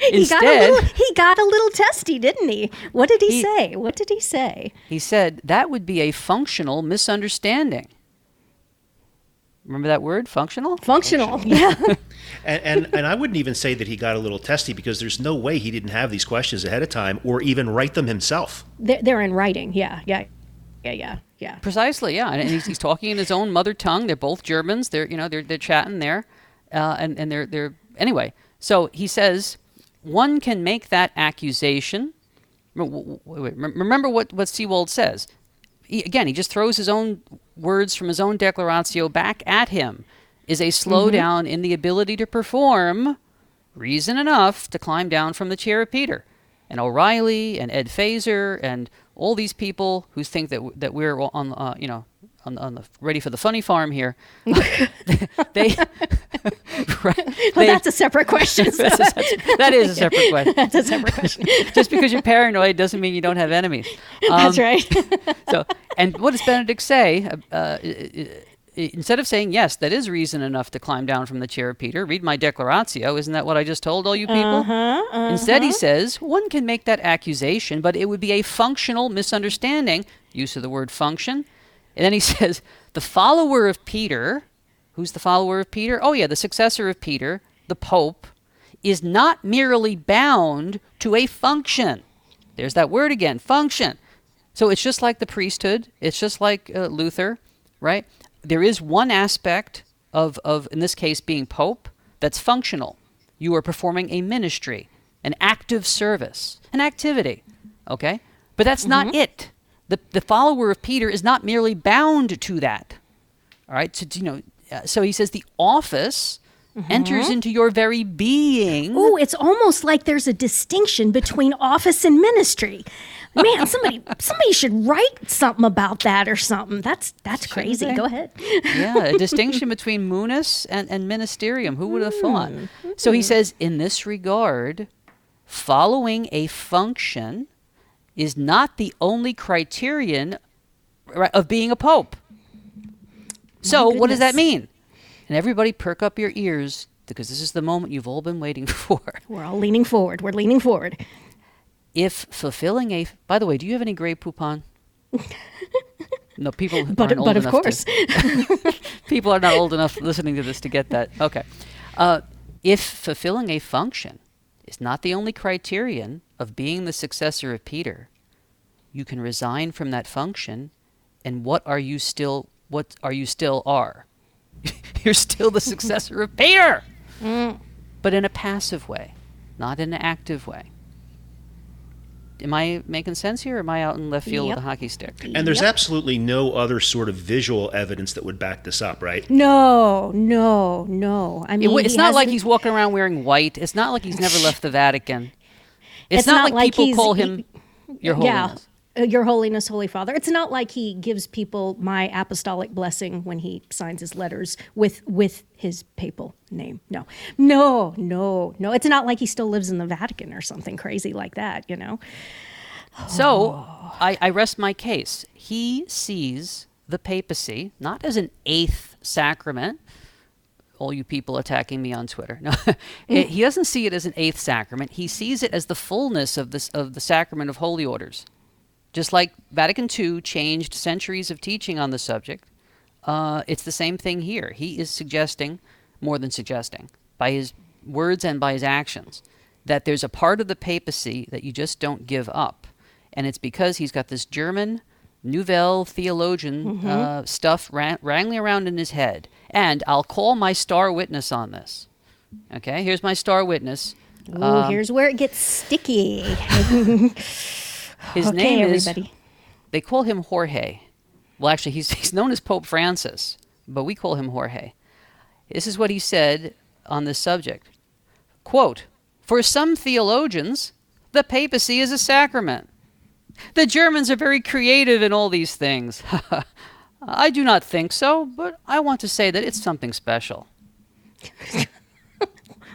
He got a Instead, little. He got a little testy, didn't he? What did he, He- say? What did he say? he said that would be a functional misunderstanding. Remember that word, functional? Functional. Yeah. [laughs] And, and and I wouldn't even say that he got a little testy because there's no way he didn't have these questions ahead of time or even write them himself. they're, they're in writing. Yeah. Yeah. Yeah. Yeah. Yeah. Precisely, yeah. And he's, he's talking in his own mother tongue. They're both Germans. They're you know they're they're chatting there, uh, and and they're they're anyway. So he says one can make that accusation. Remember what what Seewald says. He, again, he just throws his own words from his own declaratio back at him. Is a slowdown in the ability to perform reason enough to climb down from the chair of Peter. And O'Reilly and Ed Feser and all these people who think that that we're on uh, you know on, on the ready for the funny farm here, [laughs] [laughs] they [laughs] right, Well, they- that's a separate question. that's a- that's- that is a separate question. That's a separate question. Just because you're paranoid doesn't mean you don't have enemies. That's Um, right. so, and what does Benedict say? Uh, uh, instead of saying yes, that is reason enough to climb down from the chair Peter. Read my declaratio. Isn't that what I just told all you people? Uh-huh, Instead, he says one can make that accusation, but it would be a functional misunderstanding. Use of the word function. And then he [laughs] says the follower of Peter, who's the follower of Peter? Oh yeah, the successor of Peter, the Pope, is not merely bound to a function. There's that word again, function. So it's just like the priesthood. It's just like uh, Luther, right? There is one aspect of, of, in this case, being pope that's functional. You are performing a ministry, an active service, an activity, okay? But that's not it. The, the follower of Peter is not merely bound to that. All right, so you know, uh, so he says the office enters into your very being. Oh, it's almost like there's a distinction between office and ministry. Man, [laughs] somebody somebody should write something about that or something. That's that's crazy. they? Go ahead. [laughs] yeah, a distinction [laughs] between munus and, and ministerium. Who would have thought? So he says, in this regard, following a function is not the only criterion of being a pope. So, what does that mean? And everybody perk up your ears because this is the moment you've all been waiting [laughs] for. We're all leaning forward. We're leaning forward. If fulfilling a, by the way, do you have any Grey Poupon? [laughs] no, people. But aren't old but of enough to- course. [laughs] people are not old enough listening to this to get that. Okay. Uh, if fulfilling a function is not the only criterion of being the successor of Peter, you can resign from that function, and what are you still? What are you still are? [laughs] You're still the successor of Peter, mm. but in a passive way, not in an active way. Am I making sense here? Or am I out in left field Yep. with a hockey stick? And there's Yep. absolutely no other sort of visual evidence that would back this up, right? No, no, no. I mean, w- it's not like hasn't- he's walking around wearing white. It's not like he's never left the Vatican. It's, It's not, not like, like people call he- him Your Yeah. Holiness. Uh, Your Holiness, Holy Father. It's not like he gives people my apostolic blessing when he signs his letters with with his papal name. No, no, no, no. It's not like he still lives in the Vatican or something crazy like that. You know. So I, I rest my case. He sees the papacy not as an eighth sacrament. All you people attacking me on Twitter. [laughs] No, It- he doesn't see it as an eighth sacrament. He sees it as the fullness of this of the sacrament of holy orders. Just like Vatican II changed centuries of teaching on the subject, uh, it's the same thing here. He is suggesting, more than suggesting, by his words and by his actions, that there's a part of the papacy that you just don't give up. And it's because he's got this German Nouvelle théologie uh, stuff ran- wrangling around in his head. And I'll call my star witness on this. Okay, here's my star witness. Ooh, Um, here's where it gets sticky. [laughs] His okay, name is everybody. they call him Jorge. Well, actually, he's, [laughs] he's known as Pope Francis, but we call him Jorge. This is what he said on this subject. Quote, For some theologians, the papacy is a sacrament. The Germans are very creative in all these things. [laughs] I do not think so, but I want to say that it's something special. [laughs]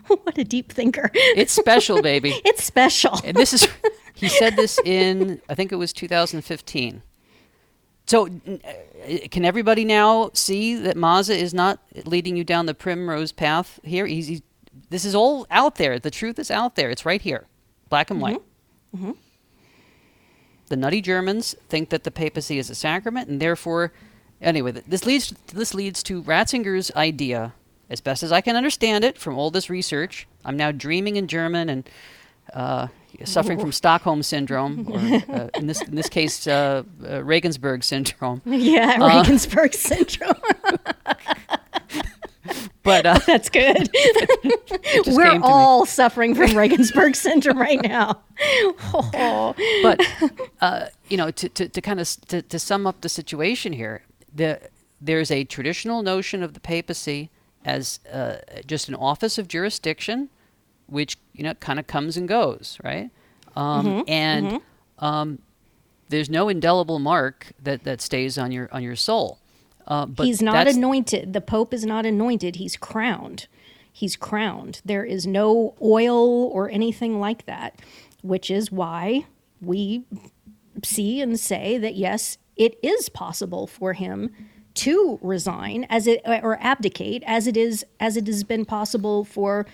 what a deep thinker. It's special, baby. [laughs] It's special. And this is he said this in I think it was 2015. So can everybody now see that Mazza is not leading you down the primrose path here? He's, he's this is all out there. The truth is out there. It's right here, black and white. Mm-hmm. Mm-hmm. The nutty Germans think that the papacy is a sacrament, and therefore, anyway, this leads this leads to Ratzinger's idea, as best as I can understand it from all this research. I'm now dreaming in German and uh, suffering from [laughs] Stockholm syndrome, or uh, in this in this case, uh, uh, Regensburg syndrome. [laughs] yeah, Uh, Regensburg syndrome. [laughs] But uh, [laughs] That's good. We're all suffering from Regensburg syndrome right now. Oh. [laughs] but uh, you know, to, to, to kind of to, to sum up the situation here, the there's a traditional notion of the papacy as uh, just an office of jurisdiction, which you know kind of comes and goes, right? Um, and Um, there's no indelible mark that, that stays on your on your soul. Uh, but he's not anointed. The Pope is not anointed. He's crowned. He's crowned. There is no oil or anything like that, which is why we see and say that yes, it is possible for him to resign as it or abdicate as it is as it has been possible for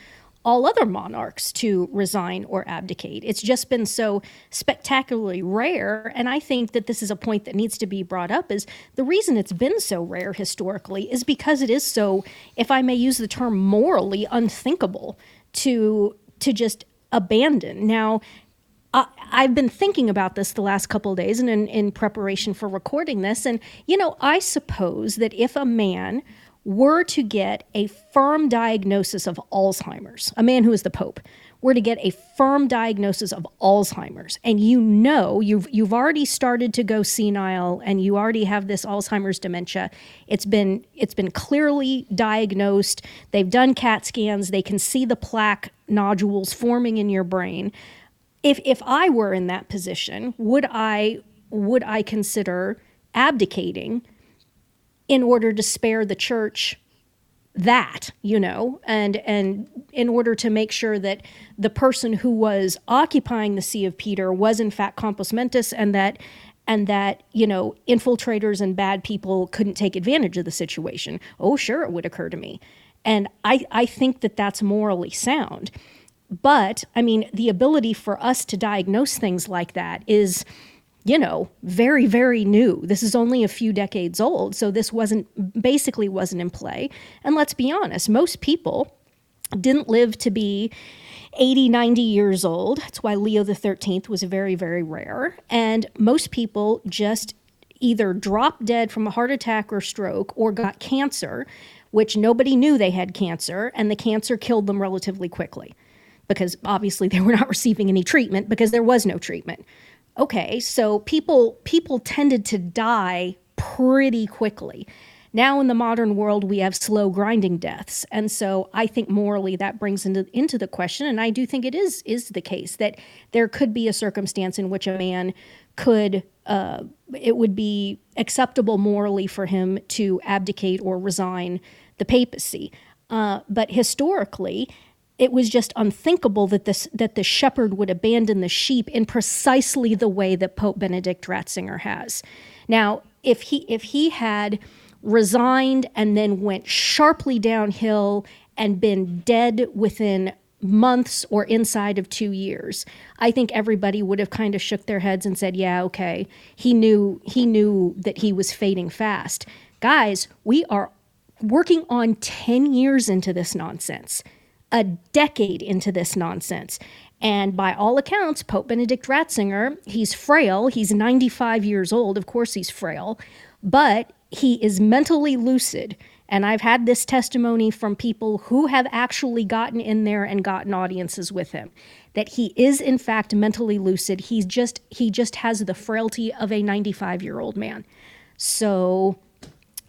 all other monarchs to resign or abdicate. It's just been so spectacularly rare. And I think that this is a point that needs to be brought up is the reason it's been so rare historically is because it is so, if I may use the term morally unthinkable to to just abandon. Now I've been thinking about this the last couple days and in, in preparation for recording this. And, you know, I suppose that if a man were to get a firm diagnosis of Alzheimer's, a man who is the Pope, were to get a firm diagnosis of Alzheimer's, and you know you've you've already started to go senile and you already have this Alzheimer's dementia. It's been it's been clearly diagnosed. They've done CAT scans. They can see the plaque nodules forming in your brain if if I were in that position, would I would I consider abdicating in order to spare the church that, you know, and and in order to make sure that the person who was occupying the see of Peter was in fact compos mentis and that and that, you know, infiltrators and bad people couldn't take advantage of the situation. Oh, sure it would occur to me. And I I think that that's morally sound. But I mean, the ability for us to diagnose things like that is, you know, very, very new. This is only a few decades old. So this wasn't basically wasn't in play. And let's be honest, most people didn't live to be 80, 90 years old. That's why Leo the 13th was very, very rare. And most people just either dropped dead from a heart attack or stroke or got cancer, which nobody knew they had cancer, and the cancer killed them relatively quickly because obviously they were not [laughs] receiving any treatment because there was no treatment. Okay, so people people tended to die pretty quickly. Now in the modern world we have slow grinding deaths. And so I think morally that brings into into the question and I do think it is is the case that there could be a circumstance in which a man could uh, it would be acceptable morally for him to abdicate or resign the papacy. Uh, but historically, it was just unthinkable that this that the shepherd would abandon the sheep in precisely the way that Pope Benedict Ratzinger has. Now, if he if he had resigned and then went sharply downhill and been dead within months or inside of 2 years, I think everybody would have kind of shook their heads and said, "Yeah, okay. He knew he knew that he was fading fast." Guys, we are working on 10 years into this nonsense a decade into this nonsense. And by all accounts, Pope Benedict Ratzinger, he's frail. He's 95 years old. Of course, he's frail, but he is mentally lucid. And I've had this testimony from people who have actually gotten in there and gotten audiences with him that he is in fact mentally lucid. He's just he just has the frailty of a 95 year old man. So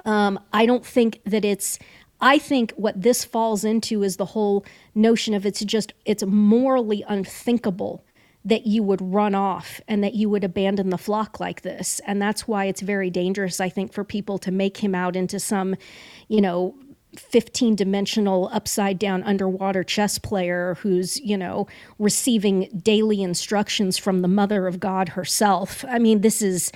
um, I don't think that it's. I think what this falls into is the whole notion of it's just it's morally unthinkable that you would run off and that you would abandon the flock like this. And that's why it's very dangerous, I think, for people to make him out into some, you know, 15 dimensional upside down underwater chess player who's, you know, receiving daily instructions from the mother of God herself. I mean, this is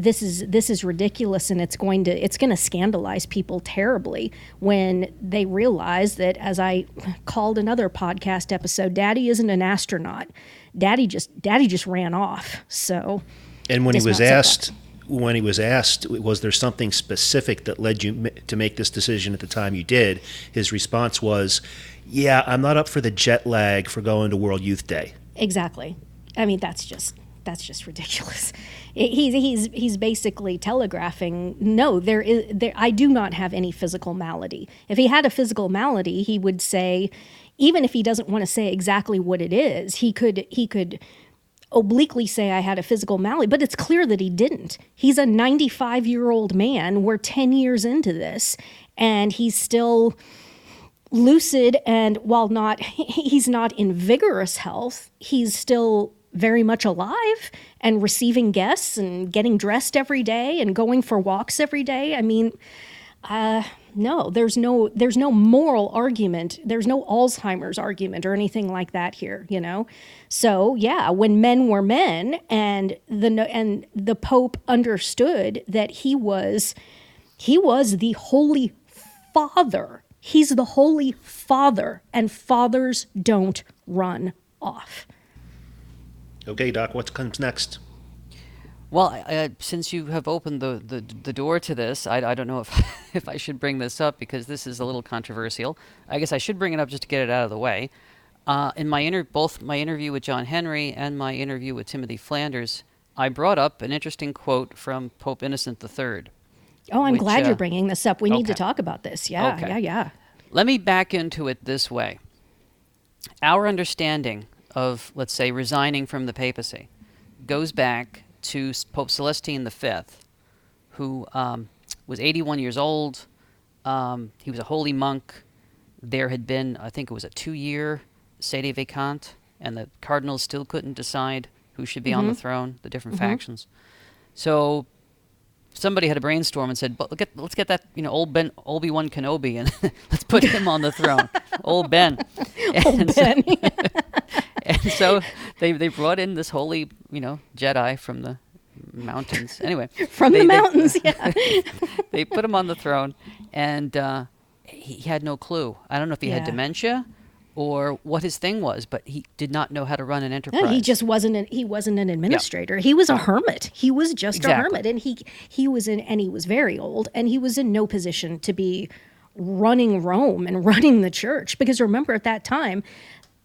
this is this is ridiculous and it's going to it's going to scandalize people terribly when they realize that as I called another podcast episode, daddy isn't an astronaut. Daddy just daddy just ran off. So And when he was that. asked, when he was asked, was there something specific that led you to make this decision at the time you did? His response was, "Yeah, I'm not up for the jet lag for going to World Youth Day." Exactly. I mean, that's just that's just ridiculous. [laughs] He's he's he's basically telegraphing. No, there is there. I do not have any physical malady. If he had a physical malady, he would say, even if he doesn't want to say exactly what it is, he could he could obliquely say I had a physical malady, but it's clear that he didn't. He's a 95 year old man. We're 10 years into this, and he's still lucid and while not [laughs] he's not in vigorous health he's still very much alive and receiving guests and getting dressed every day and going for walks every day i mean uh no there's no there's no moral argument there's no alzheimer's argument or anything like that here you know so yeah when men were men and the and the pope understood that he was he was the holy father. He's the holy father, and fathers don't run off. Okay, Doc, what comes next? Well, I, I, since you have opened the, the, the door to this, I, I don't know if, [laughs] if I should bring this up because this is a little controversial. I guess I should bring it up just to get it out of the way. Uh, in my inter- both my interview with John Henry and my interview with Timothy Flanders, I brought up an interesting quote from Pope Innocent III. Oh, I'm Which, glad uh, you're bringing this up. We need to talk about this. Yeah, Okay. yeah, yeah. Let me back into it this way. Our understanding of, let's say, resigning from the papacy goes back to Pope Celestine V, who um, was 81 years old. Um, he was a holy monk. There had been, I think it was a two year sede vacant, and the cardinals still couldn't decide who should be on the throne, the different factions. So somebody had a brainstorm and said, "But look at, let's get that you know old Ben Obi Wan Kenobi and [laughs] let's put him on the throne, [laughs] old Ben." And so- Ben. [laughs] and so they they brought in this holy you know Jedi from the mountains. Anyway, From they- the they- mountains, yeah. they put him on the throne, and uh, he he had no clue. I don't know if he had dementia or what his thing was, but he did not know how to run an enterprise. No, he just wasn't an, he wasn't an administrator. He was a hermit. He was just a hermit and he he was in and he was very old and he was in no position to be running Rome and [laughs] running the church because remember at that time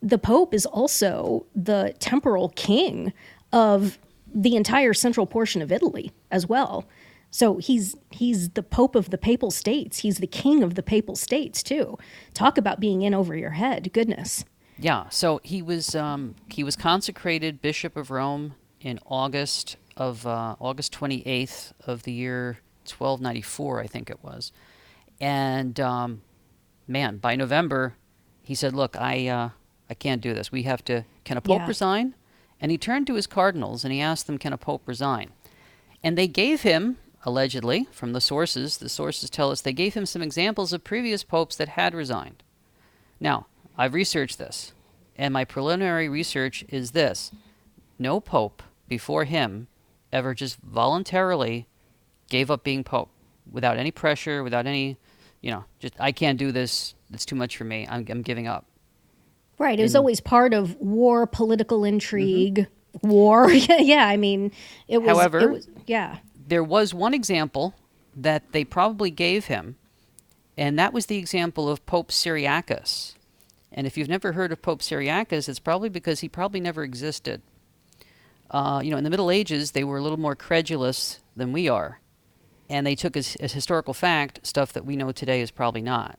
the pope is also the temporal king of the entire central portion of Italy as well. So he's he's the pope of the papal states. He's the king of the papal states too. Talk about being in over your head. Goodness. Yeah, so he was um, he was consecrated Bishop of Rome in August of uh, August twenty eighth of the year twelve ninety four, I think it was, and um, man, by November, he said, "Look, I uh, I can't do this. We have to. Can a pope Yeah. resign?" And he turned to his cardinals and he asked them, "Can a pope resign?" And they gave him, allegedly, from the sources, the sources tell us they gave him some examples of previous popes that had resigned. Now, I've researched this, and my preliminary research is this no pope before him ever just voluntarily gave up being pope without any pressure, without any, you know, just, I can't do this, it's too much for me, I'm, I'm giving up. Right. It was always part of war, political intrigue, mm-hmm. war. yeah, [laughs] yeah. I mean, it was. However- it was, yeah. There was one example that they probably gave him, and that was the example of Pope Cyriacus. And if you've never heard of Pope Cyriacus, it's probably because he probably never existed. Uh, you know, in the Middle Ages, they were a little more credulous than we are. And they took as, as historical fact stuff that we know today is probably not.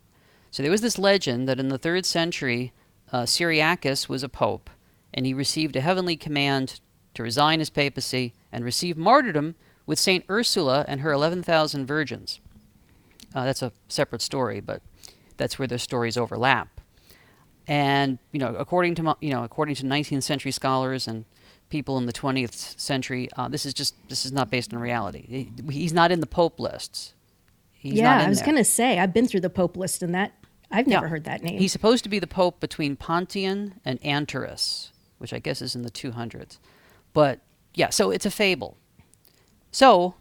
So there was this legend that in the third century, uh, Cyriacus was a pope, and he received a heavenly command to resign his papacy and receive martyrdom with Saint Ursula and her 11,000 virgins. Uh, that's a separate story, but that's where their stories overlap. And you know, according to you know, according to 19th century scholars and people in the 20th century, uh, this is just this is not based on reality. He- He's not in the pope lists. He's not yeah, I was there. going to say I've been through the Pope list, and that I've never Yeah. heard that name. He's supposed to be the pope between Pontian and Anterus, which I guess is in the 200s. But yeah, so it's a fable. So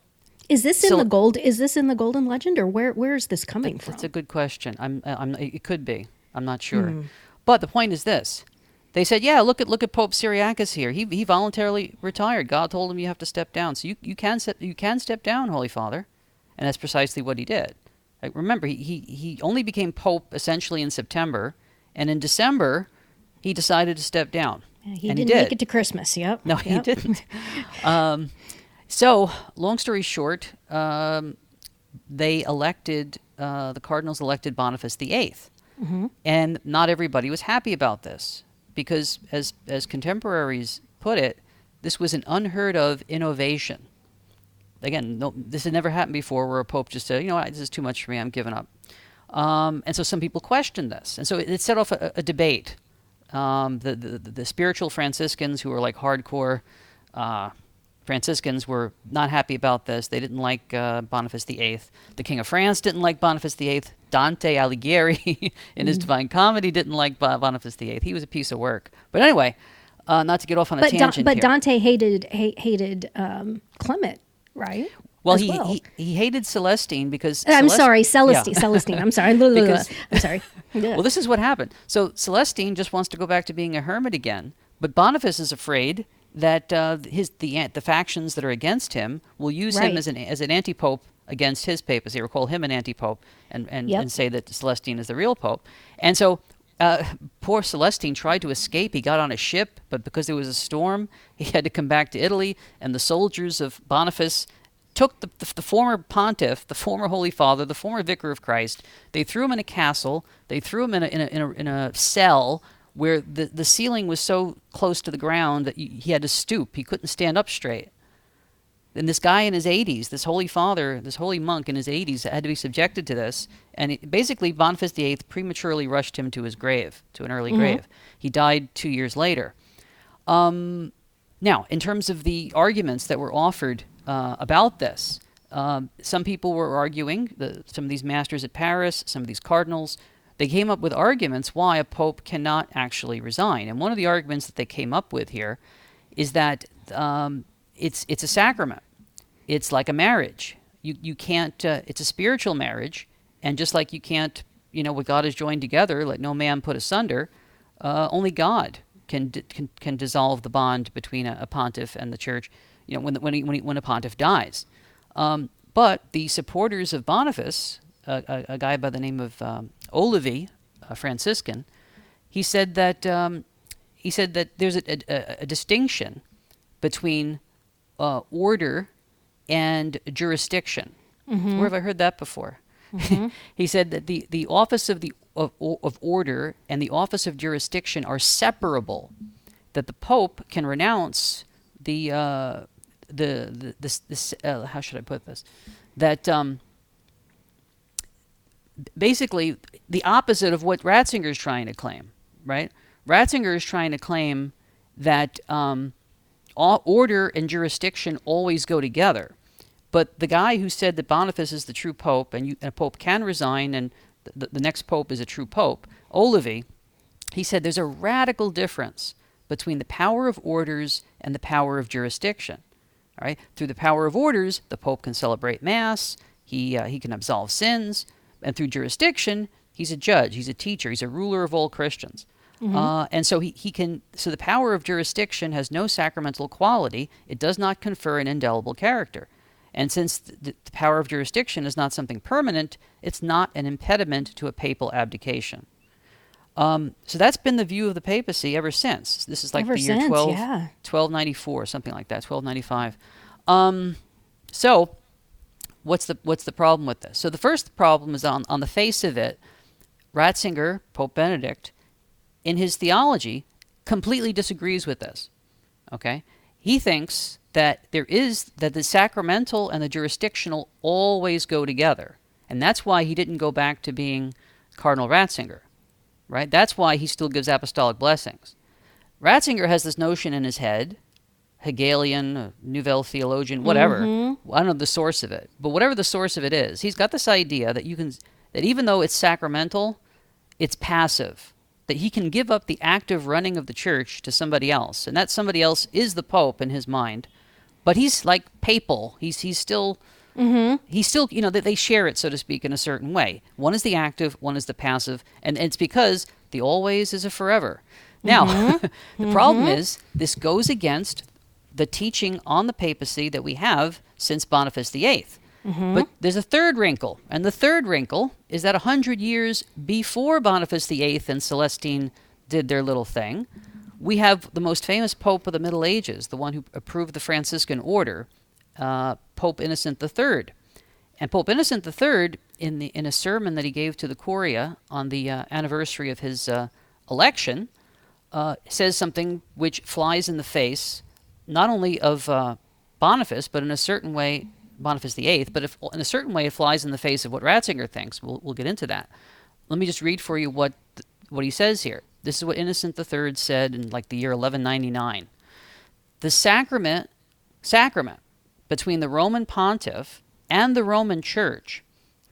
is this in so- the gold? Is this in the Golden Legend, or where where is this coming from? That's a good question. I'm, uh, I'm, it could be. I'm not sure. Hmm. But the point is this: they said, "Yeah, look at look at Pope Cyriacus here. He he voluntarily retired. God told him you have to step down. So you, you can step you can step down, Holy Father," and that's precisely what he did. Like, remember, he, he he only became pope essentially in September, and in December, he decided to step down. Yeah, he and didn't he did. make it to Christmas. Yep. No, he didn't. [laughs] um, so, long story short, um, they elected uh, the cardinals elected Boniface VIII, and not everybody was happy about this because, as as contemporaries put it, this was an unheard of innovation. Again, no, this had never happened before, where a pope just said, "You know what, this is too much for me. I'm giving up." Um, and so some people questioned this, and so it, it set off a, a debate. Um, the, the the spiritual Franciscans, who were like hardcore uh, Franciscans, were not happy about this. They didn't like uh, Boniface VIII. The King of France didn't like Boniface VIII. Dante Alighieri, [laughs] in his Divine Comedy, didn't like Boniface VIII. He was a piece of work. But anyway, uh, not to get off on a But Don, tangent but here. Dante hated ha- hated um, Clement, right? well, he, well. he he hated Celestine because I'm Celest- sorry, Yeah. Celestine. Celestine. I'm sorry. [laughs] Because- I'm sorry. [laughs] Well, this is what happened. So Celestine just wants to go back to being a hermit again, but Boniface is afraid that uh, his the the factions that are against him will use him as an as an anti pope against his papacy, or call him an anti pope, and and, Yep. and say that Celestine is the real pope. And so. Uh, poor Celestine tried to escape. He got on a ship, but because there was a storm, he had to come back to Italy. And the soldiers of Boniface took the, the, the former pontiff, the former Holy Father, the former vicar of Christ. They threw him in a castle. They threw him in a, in a, in a, in a cell where the, the ceiling was so close to the ground that he had to stoop. He couldn't stand up straight. And this guy in his 80s, this holy father, this holy monk in his 80s, had to be subjected to this. And it, basically, Boniface VIII prematurely rushed him to his grave, to an early grave. He died two years later. Um, now, in terms of the arguments that were offered uh, about this, um, some people were arguing, the, some of these masters at Paris, some of these cardinals, they came up with arguments why a pope cannot actually resign. And one of the arguments that they came up with here is that um, it's, it's a sacrament. It's like a marriage. You, you can't, uh, it's a spiritual marriage. And just like you can't, you know, what God has joined together, let no man put asunder, uh, only God can, can can dissolve the bond between a, a pontiff and the church. You know, when when he, when, he, when a pontiff dies. Um, but the supporters of Boniface, a, a, a guy by the name of um, Olivi, a Franciscan, he said that um, he said that there's a, a, a distinction between uh, order and jurisdiction. Where have I heard that before? [laughs] he said that the, the office of the of, of order and the office of jurisdiction are separable. That the Pope can renounce the uh, the the this, this uh, how should I put this? That um, basically the opposite of what Ratzinger is trying to claim, right? Ratzinger is trying to claim that um, order and jurisdiction always go together. But the guy who said that Boniface is the true pope and, you, and a pope can resign and the, the next pope is a true pope, Olivi, he said there's a radical difference between the power of orders and the power of jurisdiction. All right, through the power of orders, the pope can celebrate mass, he uh, he can absolve sins, and through jurisdiction, he's a judge, he's a teacher, he's a ruler of all Christians. Uh, and so he, he can so the power of jurisdiction has no sacramental quality. It does not confer an indelible character. And since the, the power of jurisdiction is not something permanent, it's not an impediment to a papal abdication. Um, so that's been the view of the papacy ever since. This is like Ever the year since, 12, yeah. 1294, something like that, 1295. Um, so what's the what's the problem with this? So the first problem is on on the face of it, Ratzinger, Pope Benedict, in his theology, completely disagrees with this. Okay, he thinks that there is that the sacramental and the jurisdictional always go together, and that's why he didn't go back to being Cardinal Ratzinger, right? That's why he still gives apostolic blessings. Ratzinger has this notion in his head, Hegelian, Nouvelle theologian, whatever. Mm-hmm. I don't know the source of it, but whatever the source of it is, he's got this idea that you can that even though it's sacramental, it's passive. That he can give up the active running of the church to somebody else, and that somebody else is the pope in his mind. But he's like papal. He's he's still mm-hmm. he's still you know that they share it so to speak in a certain way. One is the active, one is the passive, and it's because the always is a forever. Now, mm-hmm. [laughs] the problem is this goes against the teaching on the papacy that we have since Boniface VIII. But there's a third wrinkle, and the third wrinkle is that a hundred years before Boniface VIII and Celestine did their little thing, we have the most famous pope of the Middle Ages, the one who approved the Franciscan order, uh, Pope Innocent III. And Pope Innocent III, in the in a sermon that he gave to the Curia on the uh, anniversary of his uh, election, uh, says something which flies in the face not only of uh, Boniface, but in a certain way, Boniface VIII, but if, in a certain way, it flies in the face of what Ratzinger thinks. We'll, we'll get into that. Let me just read for you what what he says here. This is what Innocent III said in like the year 1199. The sacrament sacrament between the Roman pontiff and the Roman Church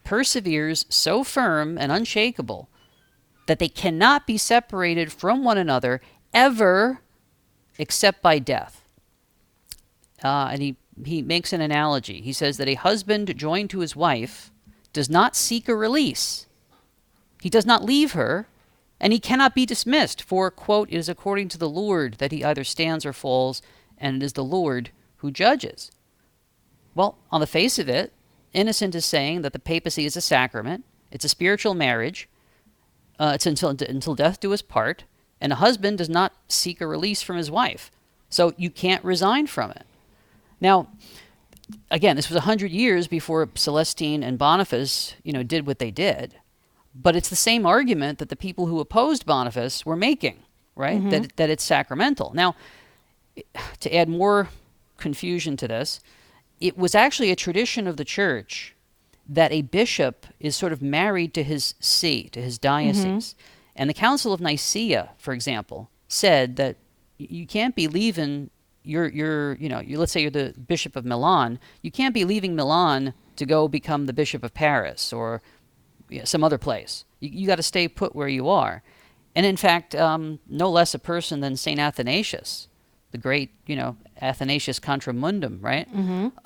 perseveres so firm and unshakable that they cannot be separated from one another ever except by death. Uh, and he, he makes an analogy. He says that a husband joined to his wife does not seek a release. He does not leave her, and he cannot be dismissed, for, quote, it is according to the Lord that he either stands or falls, and it is the Lord who judges. Well, on the face of it, Innocent is saying that the papacy is a sacrament, it's a spiritual marriage, uh, it's until, until death do us part, and a husband does not seek a release from his wife. So you can't resign from it. Now, again, this was 100 years before Celestine and Boniface, you know, did what they did. But it's the same argument that the people who opposed Boniface were making, right? Mm-hmm. That, that it's sacramental. Now, to add more confusion to this, it was actually a tradition of the church that a bishop is sort of married to his see, to his diocese. Mm-hmm. And the Council of Nicaea, for example, said that you can't be leaving your your you're you know, let's say you're the bishop of Milan, you can't be leaving Milan to go become the bishop of Paris or you know, some other place. You, you got to stay put where you are. And in fact, um, no less a person than Saint Athanasius, the great you know Athanasius Contra Mundum, right?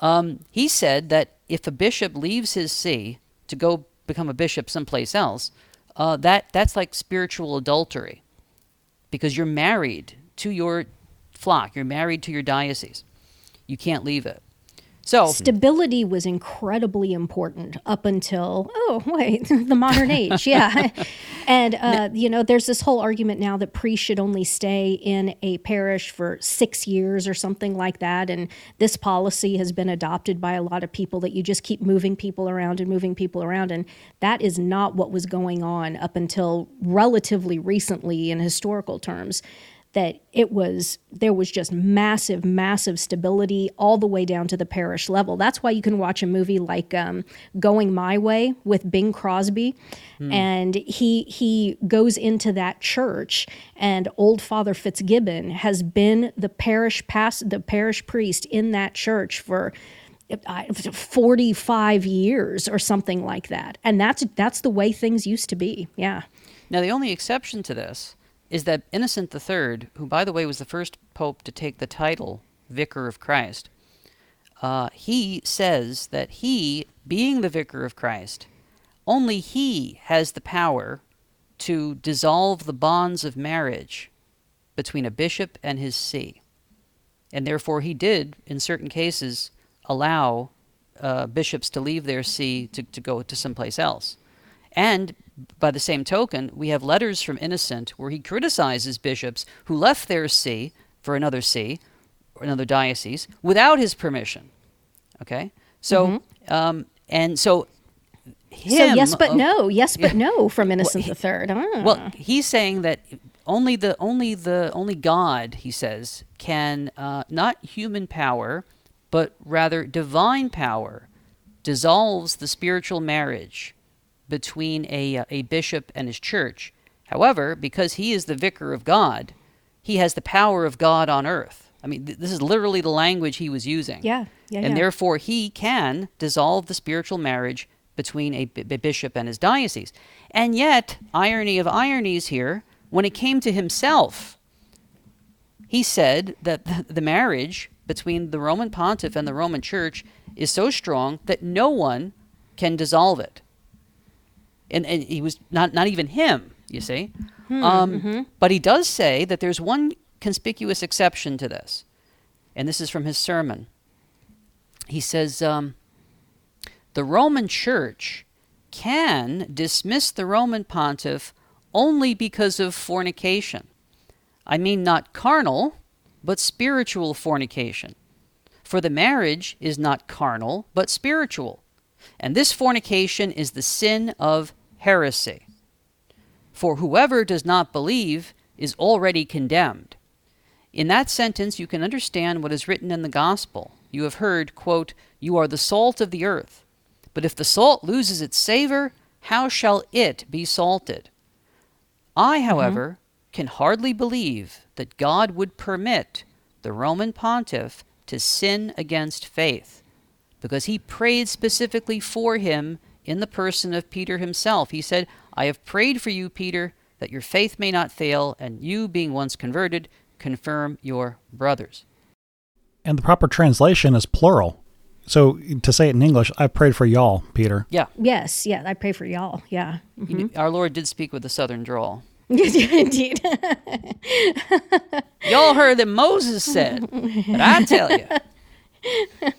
Um, he said that if a bishop leaves his see to go become a bishop someplace else, uh, that that's like spiritual adultery, because you're married to your flock, you're married to your diocese. You can't leave it. So Stability was incredibly important up until oh wait [laughs] the modern age yeah, [laughs] and uh, you know there's this whole argument now that priests should only stay in a parish for six years or something like that, and this policy has been adopted by a lot of people that you just keep moving people around and moving people around, and that is not what was going on up until relatively recently in historical terms that it was there was just massive massive stability all the way down to the parish level. That's why you can watch a movie like um, going my way with bing crosby. And he he goes into that church and old father fitzgibbon has been the parish past the parish priest in that church for uh, 45 years or something like that. And that's that's the way things used to be. Yeah. Now, the only exception to this is that Innocent III, who, by the way, was the first pope to take the title Vicar of Christ, uh, he says that he, being the Vicar of Christ, only he has the power to dissolve the bonds of marriage between a bishop and his see. And therefore, he did, in certain cases, allow uh, bishops to leave their see to, to go to someplace else. And by the same token, we have letters from Innocent where he criticizes bishops who left their see for another see or another diocese without his permission. Okay, so um, and so him. so yes, but of- no. Yes, but Yeah. no from Innocent the Third. Ah. Well, he's saying that only the only the only God, he says, can uh, not human power, but rather divine power, dissolves the spiritual marriage between a uh, a bishop and his church. However, because he is the vicar of God, he has the power of God on earth. I mean, th- this is literally the language he was using. Yeah, yeah, and yeah. therefore he can dissolve the spiritual marriage between a, b- bishop and his diocese. And yet, irony of ironies here, when it came to himself, he said that th- the marriage between the Roman pontiff and the Roman church is so strong that no one can dissolve it. And, and he was not, not even him, you see. um, But he does say that there's one conspicuous exception to this. And this is from his sermon. He says, um, the Roman Church can dismiss the Roman pontiff only because of fornication. I mean, not carnal, but spiritual fornication. For the marriage is not carnal, but spiritual. And this fornication is the sin of heresy. For whoever does not believe is already condemned. In that sentence, you can understand what is written in the gospel. You have heard, quote, You are the salt of the earth. But if the salt loses its savor, how shall it be salted? I, mm-hmm. however, can hardly believe that God would permit the Roman pontiff to sin against faith, because he prayed specifically for him in the person of Peter himself. He said, I have prayed for you, Peter, that your faith may not fail, and you, being once converted, confirm your brothers. And the proper translation is plural. So to say it in English, I prayed for y'all, Peter. Yeah, yes, yeah. I pray for y'all. Yeah. you- mm-hmm. our Lord did speak with a southern drawl. [laughs] Indeed. [laughs] Y'all heard that Moses said, but I tell you, [laughs]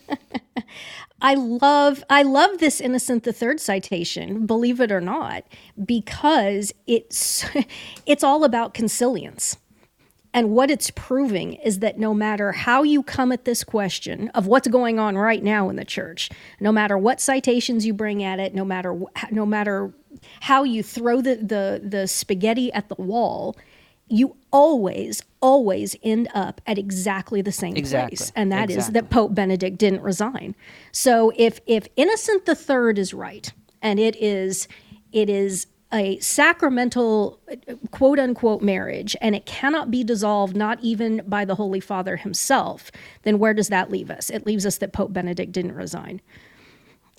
I love I love this Innocent the Third citation, believe it or not, because it's [laughs] it's all about consilience. And what it's proving is that no matter how you come at this question of what's going on right now in the church, no matter what citations you bring at it, no matter no matter how you throw the the, the spaghetti at the wall, you always always end up at exactly the same Exactly. place, and that is Exactly. that Pope Benedict didn't resign. So if if Innocent the Third is right, and it is it is a sacramental quote unquote marriage and it cannot be dissolved not even by the holy father himself then where does that leave us it leaves us that pope benedict didn't resign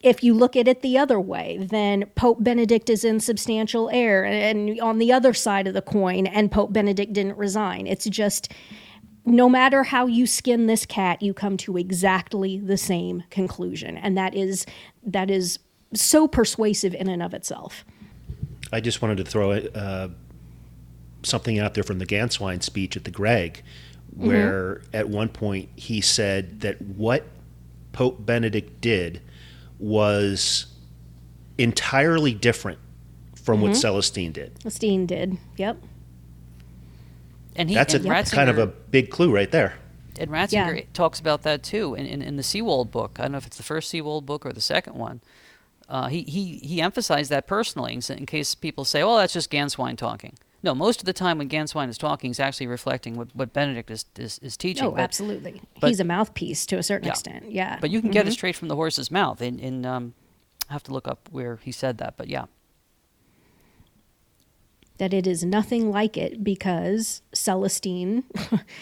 if you look at it the other way, then Pope Benedict is in substantial error, and on the other side of the coin, and Pope Benedict didn't resign. It's just no matter how you skin this cat, you come to exactly the same conclusion, and that is that is so persuasive in and of itself. I just wanted to throw uh, something out there from the Ganswein speech at the Greg, where at one point he said that what Pope Benedict did was entirely different from what Celestine did. Celestine did. Yep. and he That's a and kind of a big clue right there. And Ratzinger talks about that too in, in, in the Seewald book. I don't know if it's the first Seewald book or the second one. Uh, he, he, he emphasized that personally in, in case people say, oh, that's just Ganswein talking. No, most of the time when Ganswein is talking, he's actually reflecting what, what Benedict is, is, is teaching. Oh, But- absolutely. but- He's a mouthpiece to a certain Yeah. extent. Yeah. But you can get it straight from the horse's mouth. In, in um, I have to look up where he said that, but yeah. that it is nothing like it because Celestine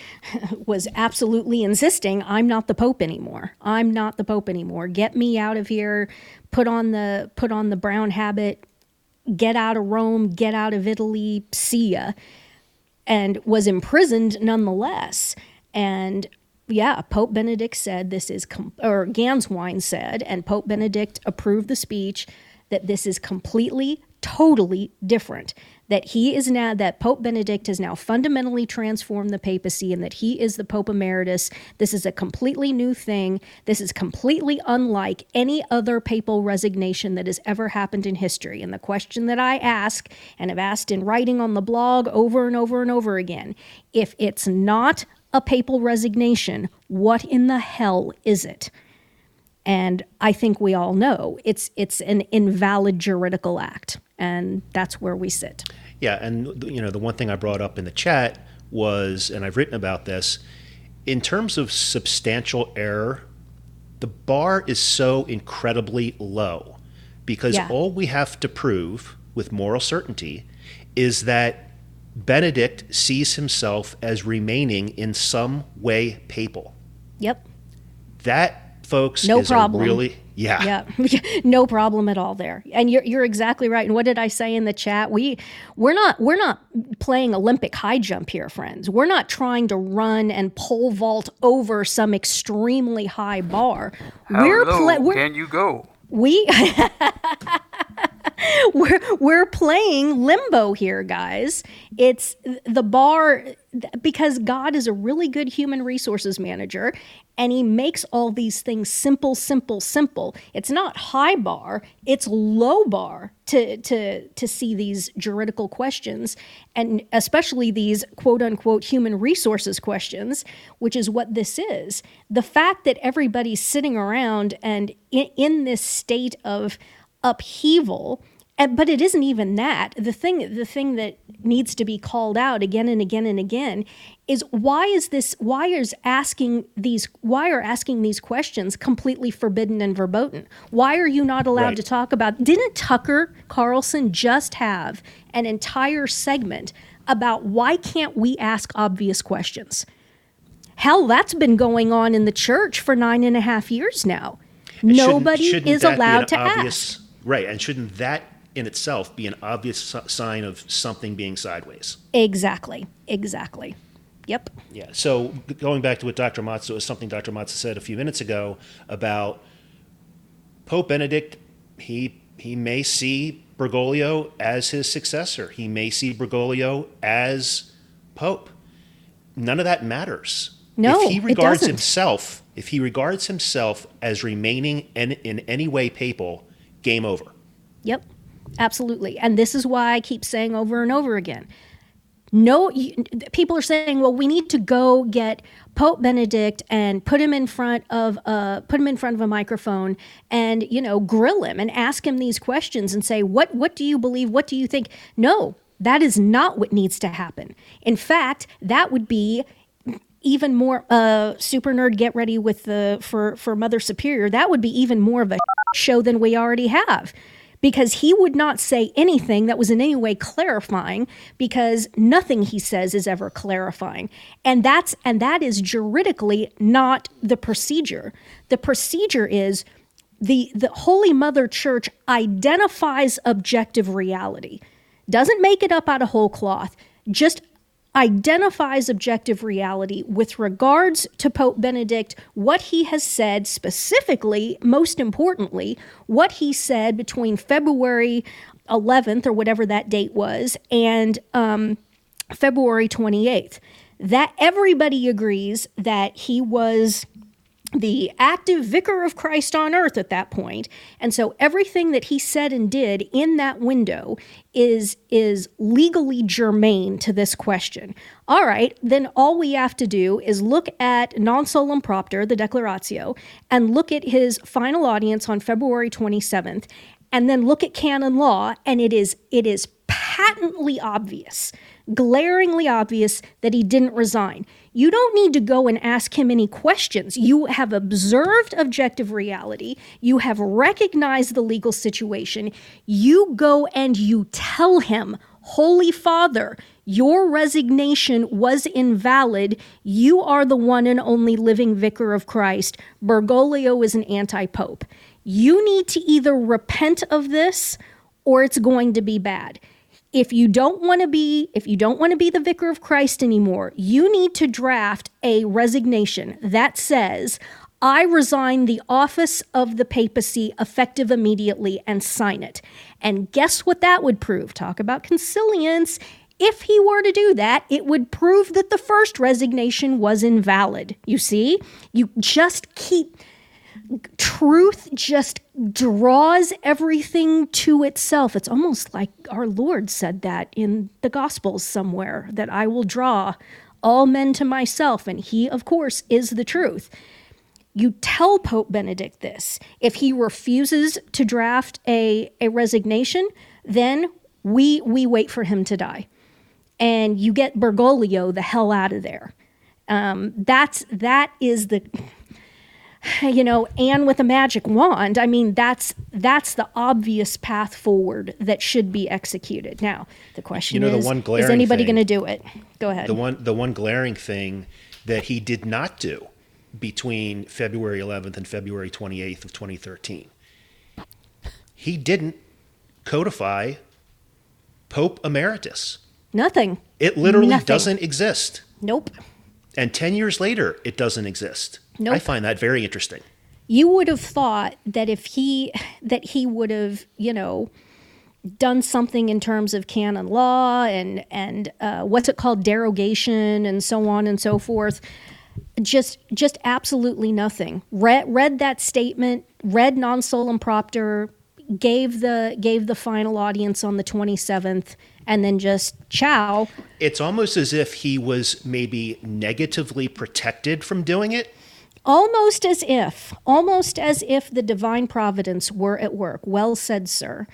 [laughs] was absolutely insisting I'm not the pope anymore. I'm not the pope anymore. Get me out of here. Put on the put on the brown habit. Get out of Rome, get out of Italy, see ya. And was imprisoned nonetheless. And yeah, Pope Benedict said this is, com- or Ganswein said, and Pope Benedict approved the speech that this is completely, totally different. That he is now that Pope Benedict has now fundamentally transformed the papacy and that he is the Pope emeritus. This is a completely new thing. This is completely unlike any other papal resignation that has ever happened in history. And the question that I ask and have asked in writing on the blog over and over and over again, if it's not a papal resignation, what in the hell is it? And I think we all know it's it's an invalid juridical act, and that's where we sit. Yeah, and you know the one thing I brought up in the chat was, and I've written about this, in terms of substantial error, the bar is so incredibly low because Yeah. all we have to prove with moral certainty is that Benedict sees himself as remaining in some way papal. Yep. That, folks, No is problem. a really yeah. Yeah, [laughs] no problem at all there. And you're you're exactly right. And what did I say in the chat? We we're not we're not playing Olympic high jump here, friends. We're not trying to run and pole vault over some extremely high bar. How we're low pla- we're can you go? we [laughs] we're we're playing limbo here guys it's the bar because god is a really good human resources manager and he makes all these things simple simple simple. It's not high bar it's low bar to to to see these juridical questions and especially these quote unquote human resources questions which is what this is. The fact that everybody's sitting around and in, in this state of upheaval but it isn't even that. The thing the thing that needs to be called out again and again and again is why is this why is asking these why are asking these questions completely forbidden and verboten? Why are you not allowed Right. to talk about didn't tucker carlson just have an entire segment about why can't we ask obvious questions? Hell that's been going on in the church for nine and a half years now. And shouldn't- nobody shouldn't is allowed to obvious, ask. Right, and shouldn't that in itself be an obvious sign of something being sideways? Exactly. Exactly. Yep. Yeah. So going back to what Dr. Mazza is something Dr. Mazza said a few minutes ago about Pope Benedict. He he may see Bergoglio as his successor. He may see Bergoglio as Pope. None of that matters. No, if he regards himself, if he regards himself as remaining in, in any way papal, game over. Yep. Absolutely. And this is why I keep saying over and over again. No, you, people are saying, well, we need to go get Pope Benedict and put him in front of a put him in front of a microphone and you know grill him and ask him these questions and say, what what do you believe? What do you think? No, that is not what needs to happen. In fact, that would be even more uh super nerd get ready with the for for mother superior that would be even more of a show than we already have because he would not say anything that was in any way clarifying because nothing he says is ever clarifying. And that's and that is juridically not the procedure. The procedure is the the holy mother church identifies objective reality. Doesn't make it up out of whole cloth just identifies objective reality with regards to Pope Benedict, what he has said specifically, most importantly, what he said between February 11th or whatever that date was and um, February 28th. That everybody agrees that he was the active vicar of Christ on earth at that point. And so everything that he said and did in that window is is legally germane to this question. All right, then all we have to do is look at non solum propter, the declaratio, and look at his final audience on February 27th, and then look at canon law, and it is it is patently obvious, glaringly obvious that he didn't resign. You don't need to go and ask him any questions. You have observed objective reality. You have recognized the legal situation. You go and you tell him, Holy Father, your resignation was invalid. You are the one and only living vicar of Christ. Bergoglio is an anti pope. You need to either repent of this or it's going to be bad if you don't want to be if you don't want to be the vicar of Christ anymore, you need to draft a resignation that says I resign the office of the papacy effective immediately and sign it. And guess what that would prove? Talk about consilience. If he were to do that, it would prove that the first resignation was invalid. You see, you just keep truth just draws everything to itself. It's almost like our Lord said that in the Gospels somewhere that I will draw all men to myself, and he, of course, is the truth. You tell Pope Benedict this. If he refuses to draft a, a resignation, then we we wait for him to die, and you get Bergoglio the hell out of there. Um, that's that is the [laughs] you know, and with a magic wand, I mean, that's that's the obvious path forward that should be executed. Now, the question You know, the is, one is anybody going to do it? Go ahead. The one the one glaring thing that he did not do between February 11th and February 28th of 2013. He didn't codify Pope Emeritus. Nothing. It literally Nothing. doesn't exist. Nope. And 10 years later, it doesn't exist. Nope. I find that very interesting. You would have thought that if he that he would have, you know, done something in terms of canon law and and uh, what's it called derogation and so on and so forth just just absolutely nothing read read that statement read non solum propter gave the gave the final audience on the 27th and then just ciao It's almost as if he was maybe negatively protected from doing it. Almost as if almost as if the divine providence were at work. Well said sir.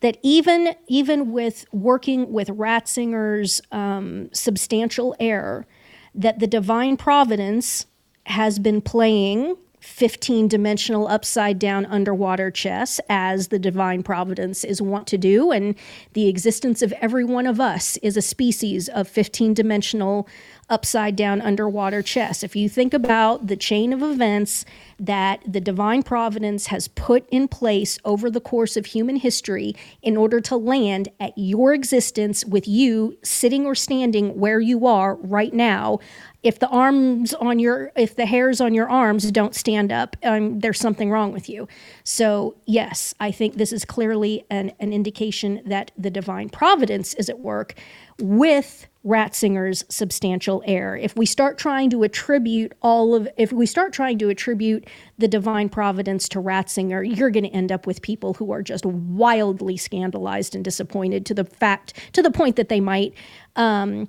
That even even with working with ratzinger's um, substantial error that the divine providence has been playing 15 dimensional upside down underwater chess as the divine providence is wont to do and the existence of every one of us is a species of 15 dimensional upside down underwater chess if you think about the chain of events that the divine providence has put in place over the course of human history in order to land at your existence with you sitting or standing where you are right now if the arms on your if the hairs on your arms don't stand up um, there's something wrong with you. So yes i think this is clearly an, an indication that the divine providence is at work with ratzinger's substantial error. If we start trying to attribute all of if we start trying to attribute the divine providence to ratzinger you're going to end up with people who are just wildly scandalized and disappointed to the fact to the point that they might um,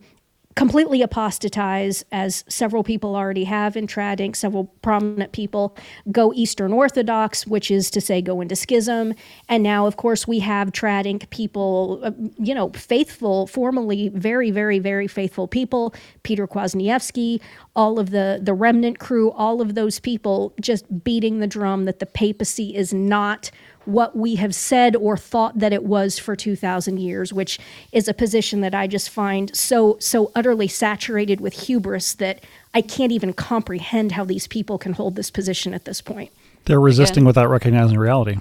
completely apostatize, as several people already have in Trad Inc, several prominent people go Eastern Orthodox, which is to say go into schism. And now, of course, we have Trad Inc people, uh, you know, faithful, formerly very, very, very faithful people, Peter Kwasniewski, all of the, the remnant crew, all of those people just beating the drum that the papacy is not what we have said or thought that it was for 2000 years which is a position that i just find so so utterly saturated with hubris that i can't even comprehend how these people can hold this position at this point They're resisting Again. without recognizing reality.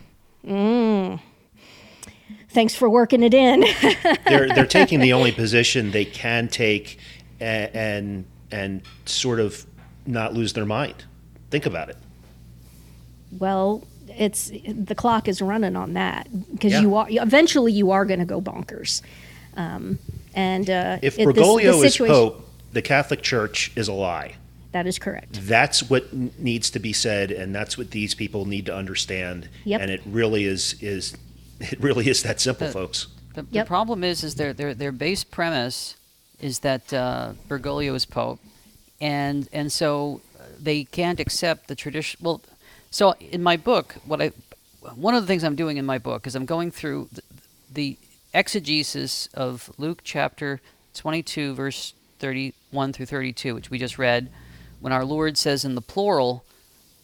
Mm. thanks for working it in [laughs] they're they're taking the only position they can take and and, and sort of not lose their mind. Think about it. well it's the clock is running on that because Yeah. you are eventually you are going to go bonkers um, and uh, If it- this- Bergoglio this is pope, the Catholic Church is a lie. that is correct That's what n- needs to be said, and that's what these people need to understand. Yep. And it really is is [laughs] it really is that simple, The- folks. The, Yep. the problem is, is their their their base premise is that uh, Bergoglio is pope, and and so uh, they can't accept the tradition. Well, so in my book, what I one of the things I'm doing in my book is I'm going through the, the exegesis of Luke chapter 22, verse 31 through 32, which we just read, when our Lord says in the plural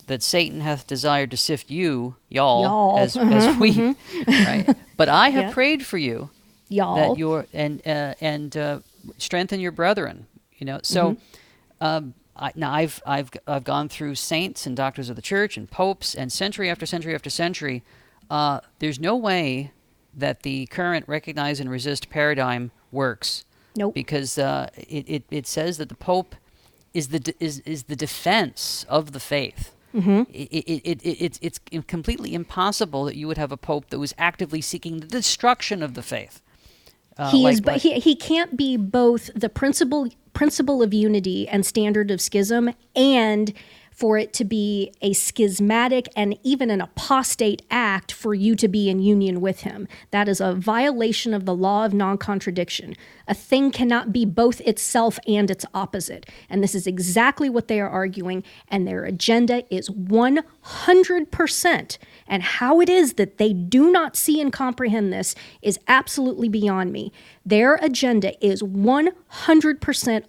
that Satan hath desired to sift you, y'all, Y'all. as as we, [laughs] right? But I have Yeah. prayed for you y'all that your and uh, and uh, strengthen your brethren. You know, so Mm-hmm. um, I, now I've I've I've gone through saints and doctors of the church and popes and century after century after century. Uh, there's no way that the current recognize and resist paradigm works. Nope. Because uh, it, it it says that the pope is the de- is is the defense of the faith. it, it, it, it, it's, it's completely impossible that you would have a pope that was actively seeking the destruction of the faith. Uh, he like- is, but like- he, he can't be both the principle principle of unity and standard of schism, and for it to be a schismatic and even an apostate act for you to be in union with him. That is a violation of the law of non contradiction. A thing cannot be both itself and its opposite. And this is exactly what they are arguing, and their agenda is 100%. And how it is that they do not see and comprehend this is absolutely beyond me. Their agenda is 100%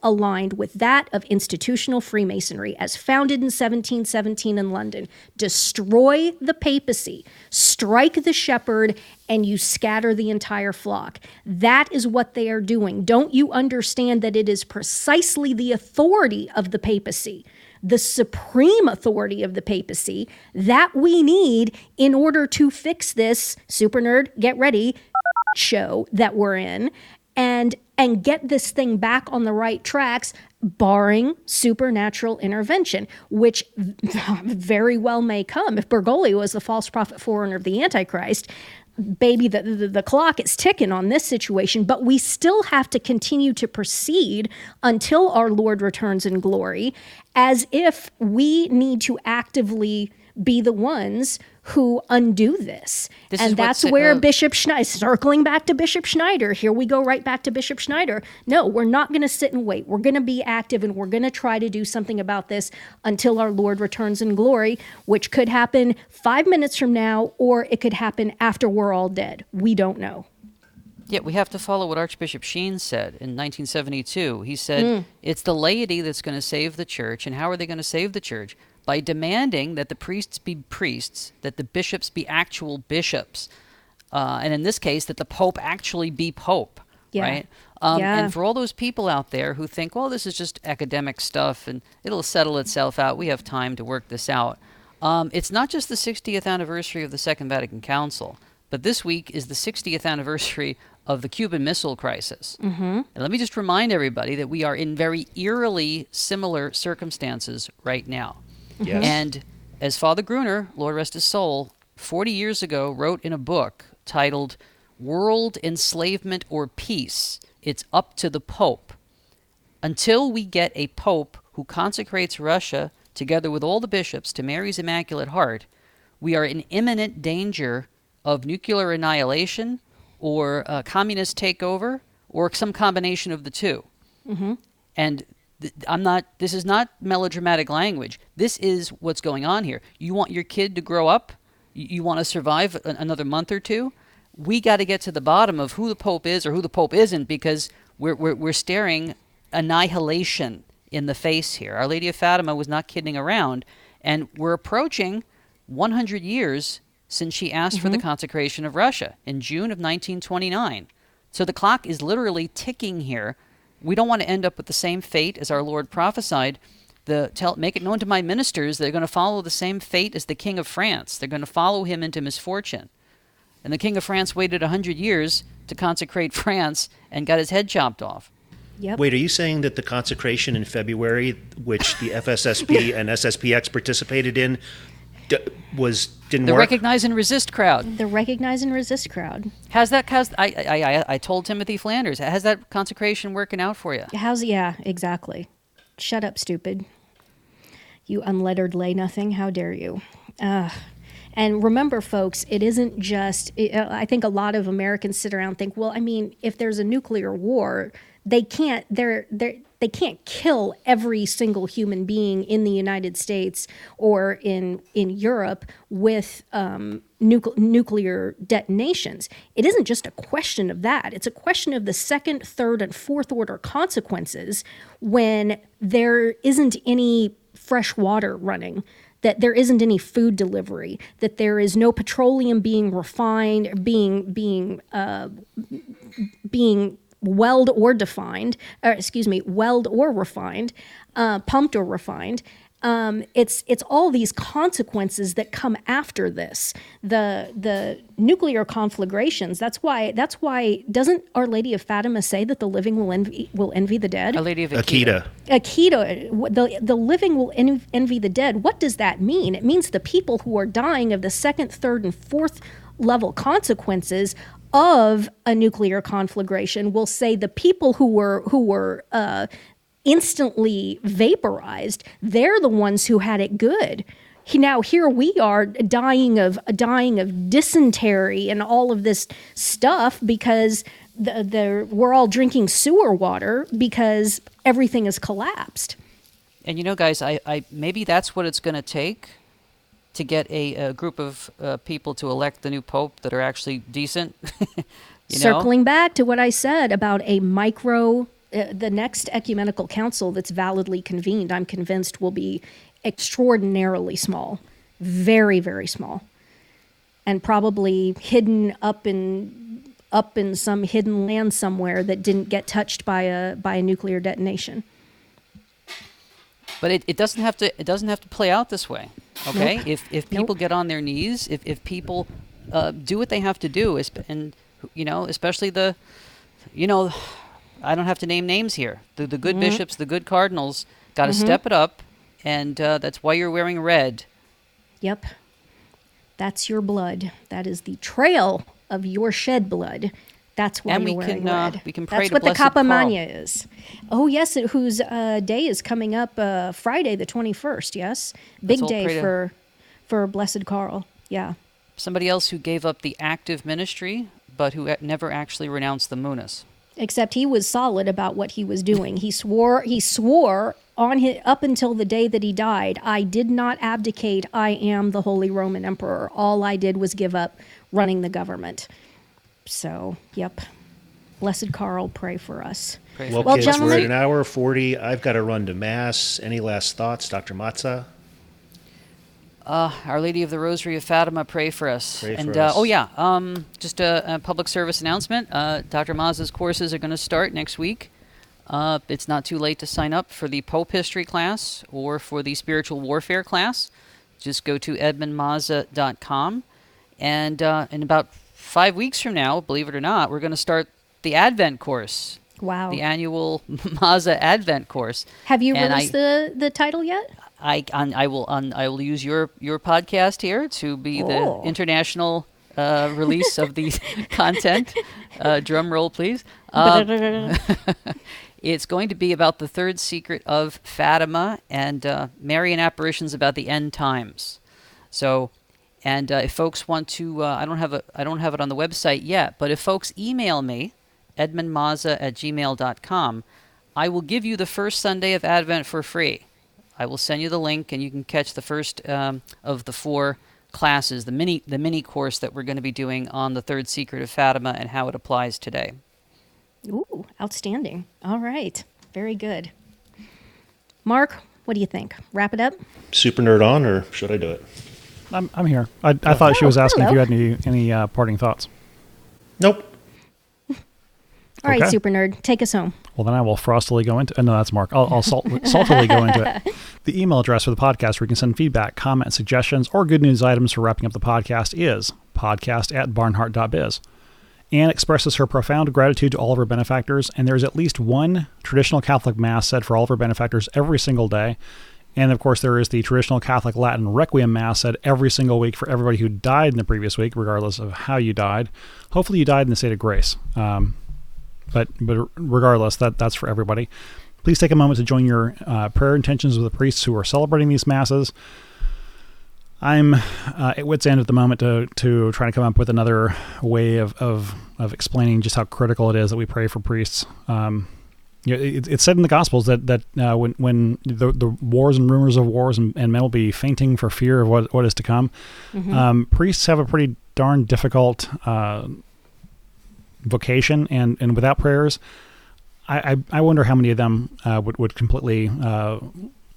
aligned with that of institutional Freemasonry as founded in 1717 in London. Destroy the papacy, strike the shepherd, and you scatter the entire flock. That is what they are doing. Don't you understand that it is precisely the authority of the papacy? the supreme authority of the papacy that we need in order to fix this super nerd get ready show that we're in and and get this thing back on the right tracks barring supernatural intervention which [laughs] very well may come if bergoglio was the false prophet forerunner of the antichrist. Baby the, the, the clock is ticking on this situation but we still have to continue to proceed until our lord returns in glory as if we need to actively be the ones who undo this. This and that's where uh, Bishop Schneider, circling back to Bishop Schneider, here we go right back to Bishop Schneider. No, we're not going to sit and wait. We're going to be active and we're going to try to do something about this until our Lord returns in glory, which could happen five minutes from now or it could happen after we're all dead. We don't know. Yeah, we have to follow what Archbishop Sheen said in 1972. He said it's the laity that's going to save the church. And how are they going to save the church? By demanding that the priests be priests, that the bishops be actual bishops, uh, and in this case, that the pope actually be pope. Yeah. Right? Um, Yeah. And for all those people out there who think, well, this is just academic stuff and it'll settle itself out, we have time to work this out. Um, it's not just the 60th anniversary of the Second Vatican Council, but this week is the 60th anniversary of the Cuban Missile Crisis. Mm-hmm. And let me just remind everybody that we are in very eerily similar circumstances right now. Yes. Mm-hmm. And as Father Gruner, Lord rest his soul, 40 years ago wrote in a book titled World Enslavement or Peace, it's up to the Pope. Until we get a Pope who consecrates Russia together with all the bishops to Mary's Immaculate Heart, we are in imminent danger of nuclear annihilation or a communist takeover or some combination of the 2 mm-hmm. And th- I'm not. This is not melodramatic language. This is what's going on here. You want your kid to grow up. You, want to survive another month or two. We got to get to the bottom of who the Pope is or who the Pope isn't because we're we're, we're staring annihilation in the face here. Our Lady of Fatima was not kidding around, and we're approaching 100 years since she asked for the mm-hmm. consecration of Russia in June of 1929. So the clock is literally ticking here. We don't want to end up with the same fate as our Lord prophesied. The tell, make it known to my ministers they're going to follow the same fate as the King of France. They're going to follow him into misfortune. And the King of France waited a 100 years to consecrate [laughs] France and got his head chopped off. Yep. Wait, are you saying that the consecration in February, which the FSSP [laughs] and SSPX participated in, d- was didn't The work? recognize and resist crowd. The recognize and resist crowd. Has that? Has, I, I, I, I told Timothy Flanders. Has that consecration working out for you? How's yeah, exactly. Shut up, stupid. You unlettered lay nothing. How dare you? Uh, and remember, folks, it isn't just. It, uh, I think a lot of Americans sit around and think, well, I mean, if there's a nuclear war, they can't. They're they're they can't kill every single human being in the United States or in in Europe with um, nucle- nuclear detonations. It isn't just a question of that. It's a question of the second, third, and fourth order consequences when there isn't any fresh water running. That there isn't any food delivery, that there is no petroleum being refined, being being uh, being weld or defined, or excuse me, weld or refined, uh, pumped or refined. um, it's it's all these consequences that come after this. The the nuclear conflagrations. That's why that's why doesn't Our Lady of Fatima say that the living will envy will envy the dead? A Lady of Akita. Akita. Akita, the the living will en- envy the dead. What does that mean? It means the people who are dying of the second, third, and fourth level consequences of a nuclear conflagration will say the people who were who were uh, instantly vaporized. They're the ones who had it good. Now here we are dying of dying of dysentery and all of this stuff because the, the we're all drinking sewer water because everything has collapsed. And you know, guys, I, I maybe that's what it's going to take to get a, a group of uh, people to elect the new pope that are actually decent. [laughs] you know? Circling back to what I said about a micro, uh, the next ecumenical council that's validly convened, I'm convinced will be extraordinarily small, very, very small, and probably hidden up in up in some hidden land somewhere that didn't get touched by a by a nuclear detonation. But it, it doesn't have to it doesn't have to play out this way. Okay? Nope. If if Nope. people get on their knees, if if people uh, do what they have to do, and you know, especially the, you know, I don't have to name names here. The the good bishops, the good cardinals, got to step it up, and uh, that's why you're wearing red. Yep. That's your blood. That is the trail of your shed blood. That's why And you're we wearing can, uh, we can pray That's what the cappa. magna is. Oh yes, it, whose uh, day is coming up uh, Friday the twenty first. Yes, big day to- for for Blessed Carl. Yeah. Somebody else who gave up the active ministry, but who never actually renounced the munus. Except he was solid about what he was doing. He swore. He swore on his, up until the day that he died. I did not abdicate. I am the Holy Roman Emperor. All I did was give up running the government. So, yep. Blessed Carl, pray for us. Pray Well, for Well, kids, we're at an hour 40. I've got to run to Mass. Any last thoughts, Dr. Mazza? Uh, Our Lady of the Rosary of Fatima, pray for us. Pray and for uh, us. oh yeah, um, just a, a public service announcement. Uh, Dr. Mazza's courses are going to start next week. Uh, it's not too late to sign up for the Pope History class or for the Spiritual Warfare class. Just go to edmundmazza.com, and uh, in about five weeks from now, believe it or not, we're going to start the Advent course, Wow. the annual [laughs] Mazza Advent course. Have you And released I- the, the title yet? I on, I will on, I will use your your podcast here to be Oh. the international uh, release of the [laughs] content. Uh, drum roll, please. Um, [laughs] it's going to be about the third secret of Fatima and uh, Marian apparitions about the end times. So, and uh, if folks want to, uh, I don't have a I don't have it on the website yet, but if folks email me, edmundmazza at gmail.com, I will give you the first Sunday of Advent for free. I will send you the link, and you can catch the first um, of the four classes, the mini the mini course that we're going to be doing on the third secret of Fatima and how it applies today. Ooh, outstanding. All right. Very good. Mark, what do you think? Wrap it up? Super nerd on, or should I do it? I'm, I'm here. I, I thought she was Oh, asking if you had any any uh, parting thoughts. Nope. All right, Okay. super nerd, take us home. Well, then I will frostily go into. Uh, no, that's Mark. I'll, I'll salt, [laughs] saltily go into it. [laughs] The email address for the podcast where you can send feedback, comments, suggestions, or good news items for wrapping up the podcast is podcast at barnhardt.biz. Ann expresses her profound gratitude to all of her benefactors, and there's at least one traditional Catholic Mass said for all of her benefactors every single day. And of course, there is the traditional Catholic Latin Requiem Mass said every single week for everybody who died in the previous week, regardless of how you died. Hopefully, you died in the state of grace. Um, but but regardless, that that's for everybody. Please take a moment to join your uh, prayer intentions with the priests who are celebrating these masses. I'm uh, at wit's end at the moment to to try to come up with another way of of, of explaining just how critical it is that we pray for priests. Um, you know, it, it's said in the Gospels that that uh, when when the, the wars and rumors of wars and, and men will be fainting for fear of what what is to come, um, priests have a pretty darn difficult uh, vocation, and and without prayers, I I, I wonder how many of them uh, would would completely uh,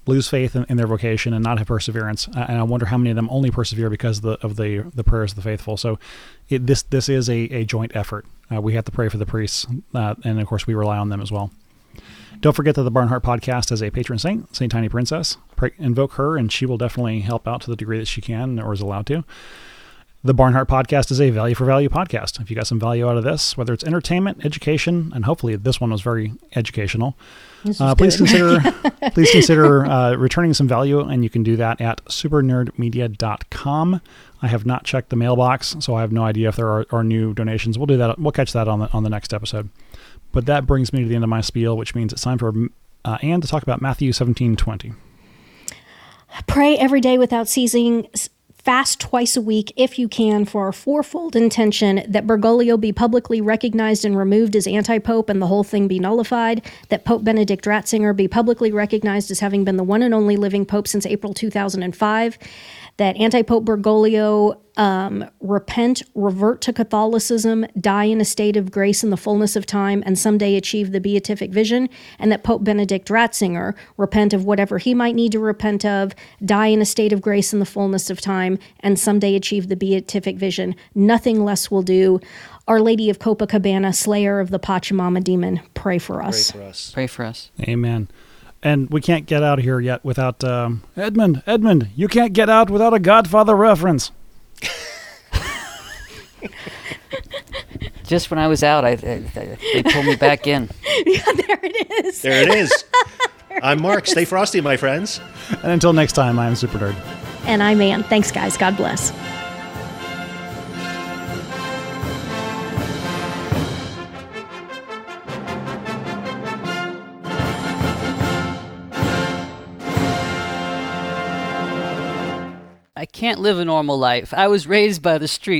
lose faith in, in their vocation and not have perseverance. Uh, and I wonder how many of them only persevere because of the of the the prayers of the faithful. So, it, this this is a, a joint effort. Uh, we have to pray for the priests, uh, and of course we rely on them as well. Don't forget that the Barnhardt podcast has a patron saint, Saint Tiny Princess. Pray, invoke her, and she will definitely help out to the degree that she can or is allowed to. The Barnhardt podcast is a value for value podcast. If you got some value out of this, whether it's entertainment, education, and hopefully this one was very educational, This uh, please consider [laughs] please consider uh, returning some value, and you can do that at supernerdmedia.com. I have not checked the mailbox, so I have no idea if there are, are new donations. We'll do that. We'll catch that on the on the next episode. But that brings me to the end of my spiel, which means it's time for uh, Ann to talk about Matthew seventeen twenty. Pray every day without ceasing. Fast twice a week if you can for our fourfold intention that Bergoglio be publicly recognized and removed as anti pope and the whole thing be nullified, that Pope Benedict Ratzinger be publicly recognized as having been the one and only living pope since April 2005, that anti Pope Bergoglio um, repent, revert to Catholicism, die in a state of grace in the fullness of time, and someday achieve the beatific vision, and that Pope Benedict Ratzinger repent of whatever he might need to repent of, die in a state of grace in the fullness of time, and someday achieve the beatific vision. Nothing less will do. Our Lady of Copacabana, Slayer of the Pachamama demon, pray for Pray us. for us. Pray for us. Amen. And we can't get out of here yet without um, Edmund. Edmund, you can't get out without a Godfather reference. Just when I was out, I, I, they pulled me back in. [laughs] yeah, there it is. There it is. [laughs] I'm Mark. Stay frosty, my friends. And until next time, I'm Super Nerd. And I'm Ann. Thanks, guys. God bless. I can't live a normal life. I was raised by the street.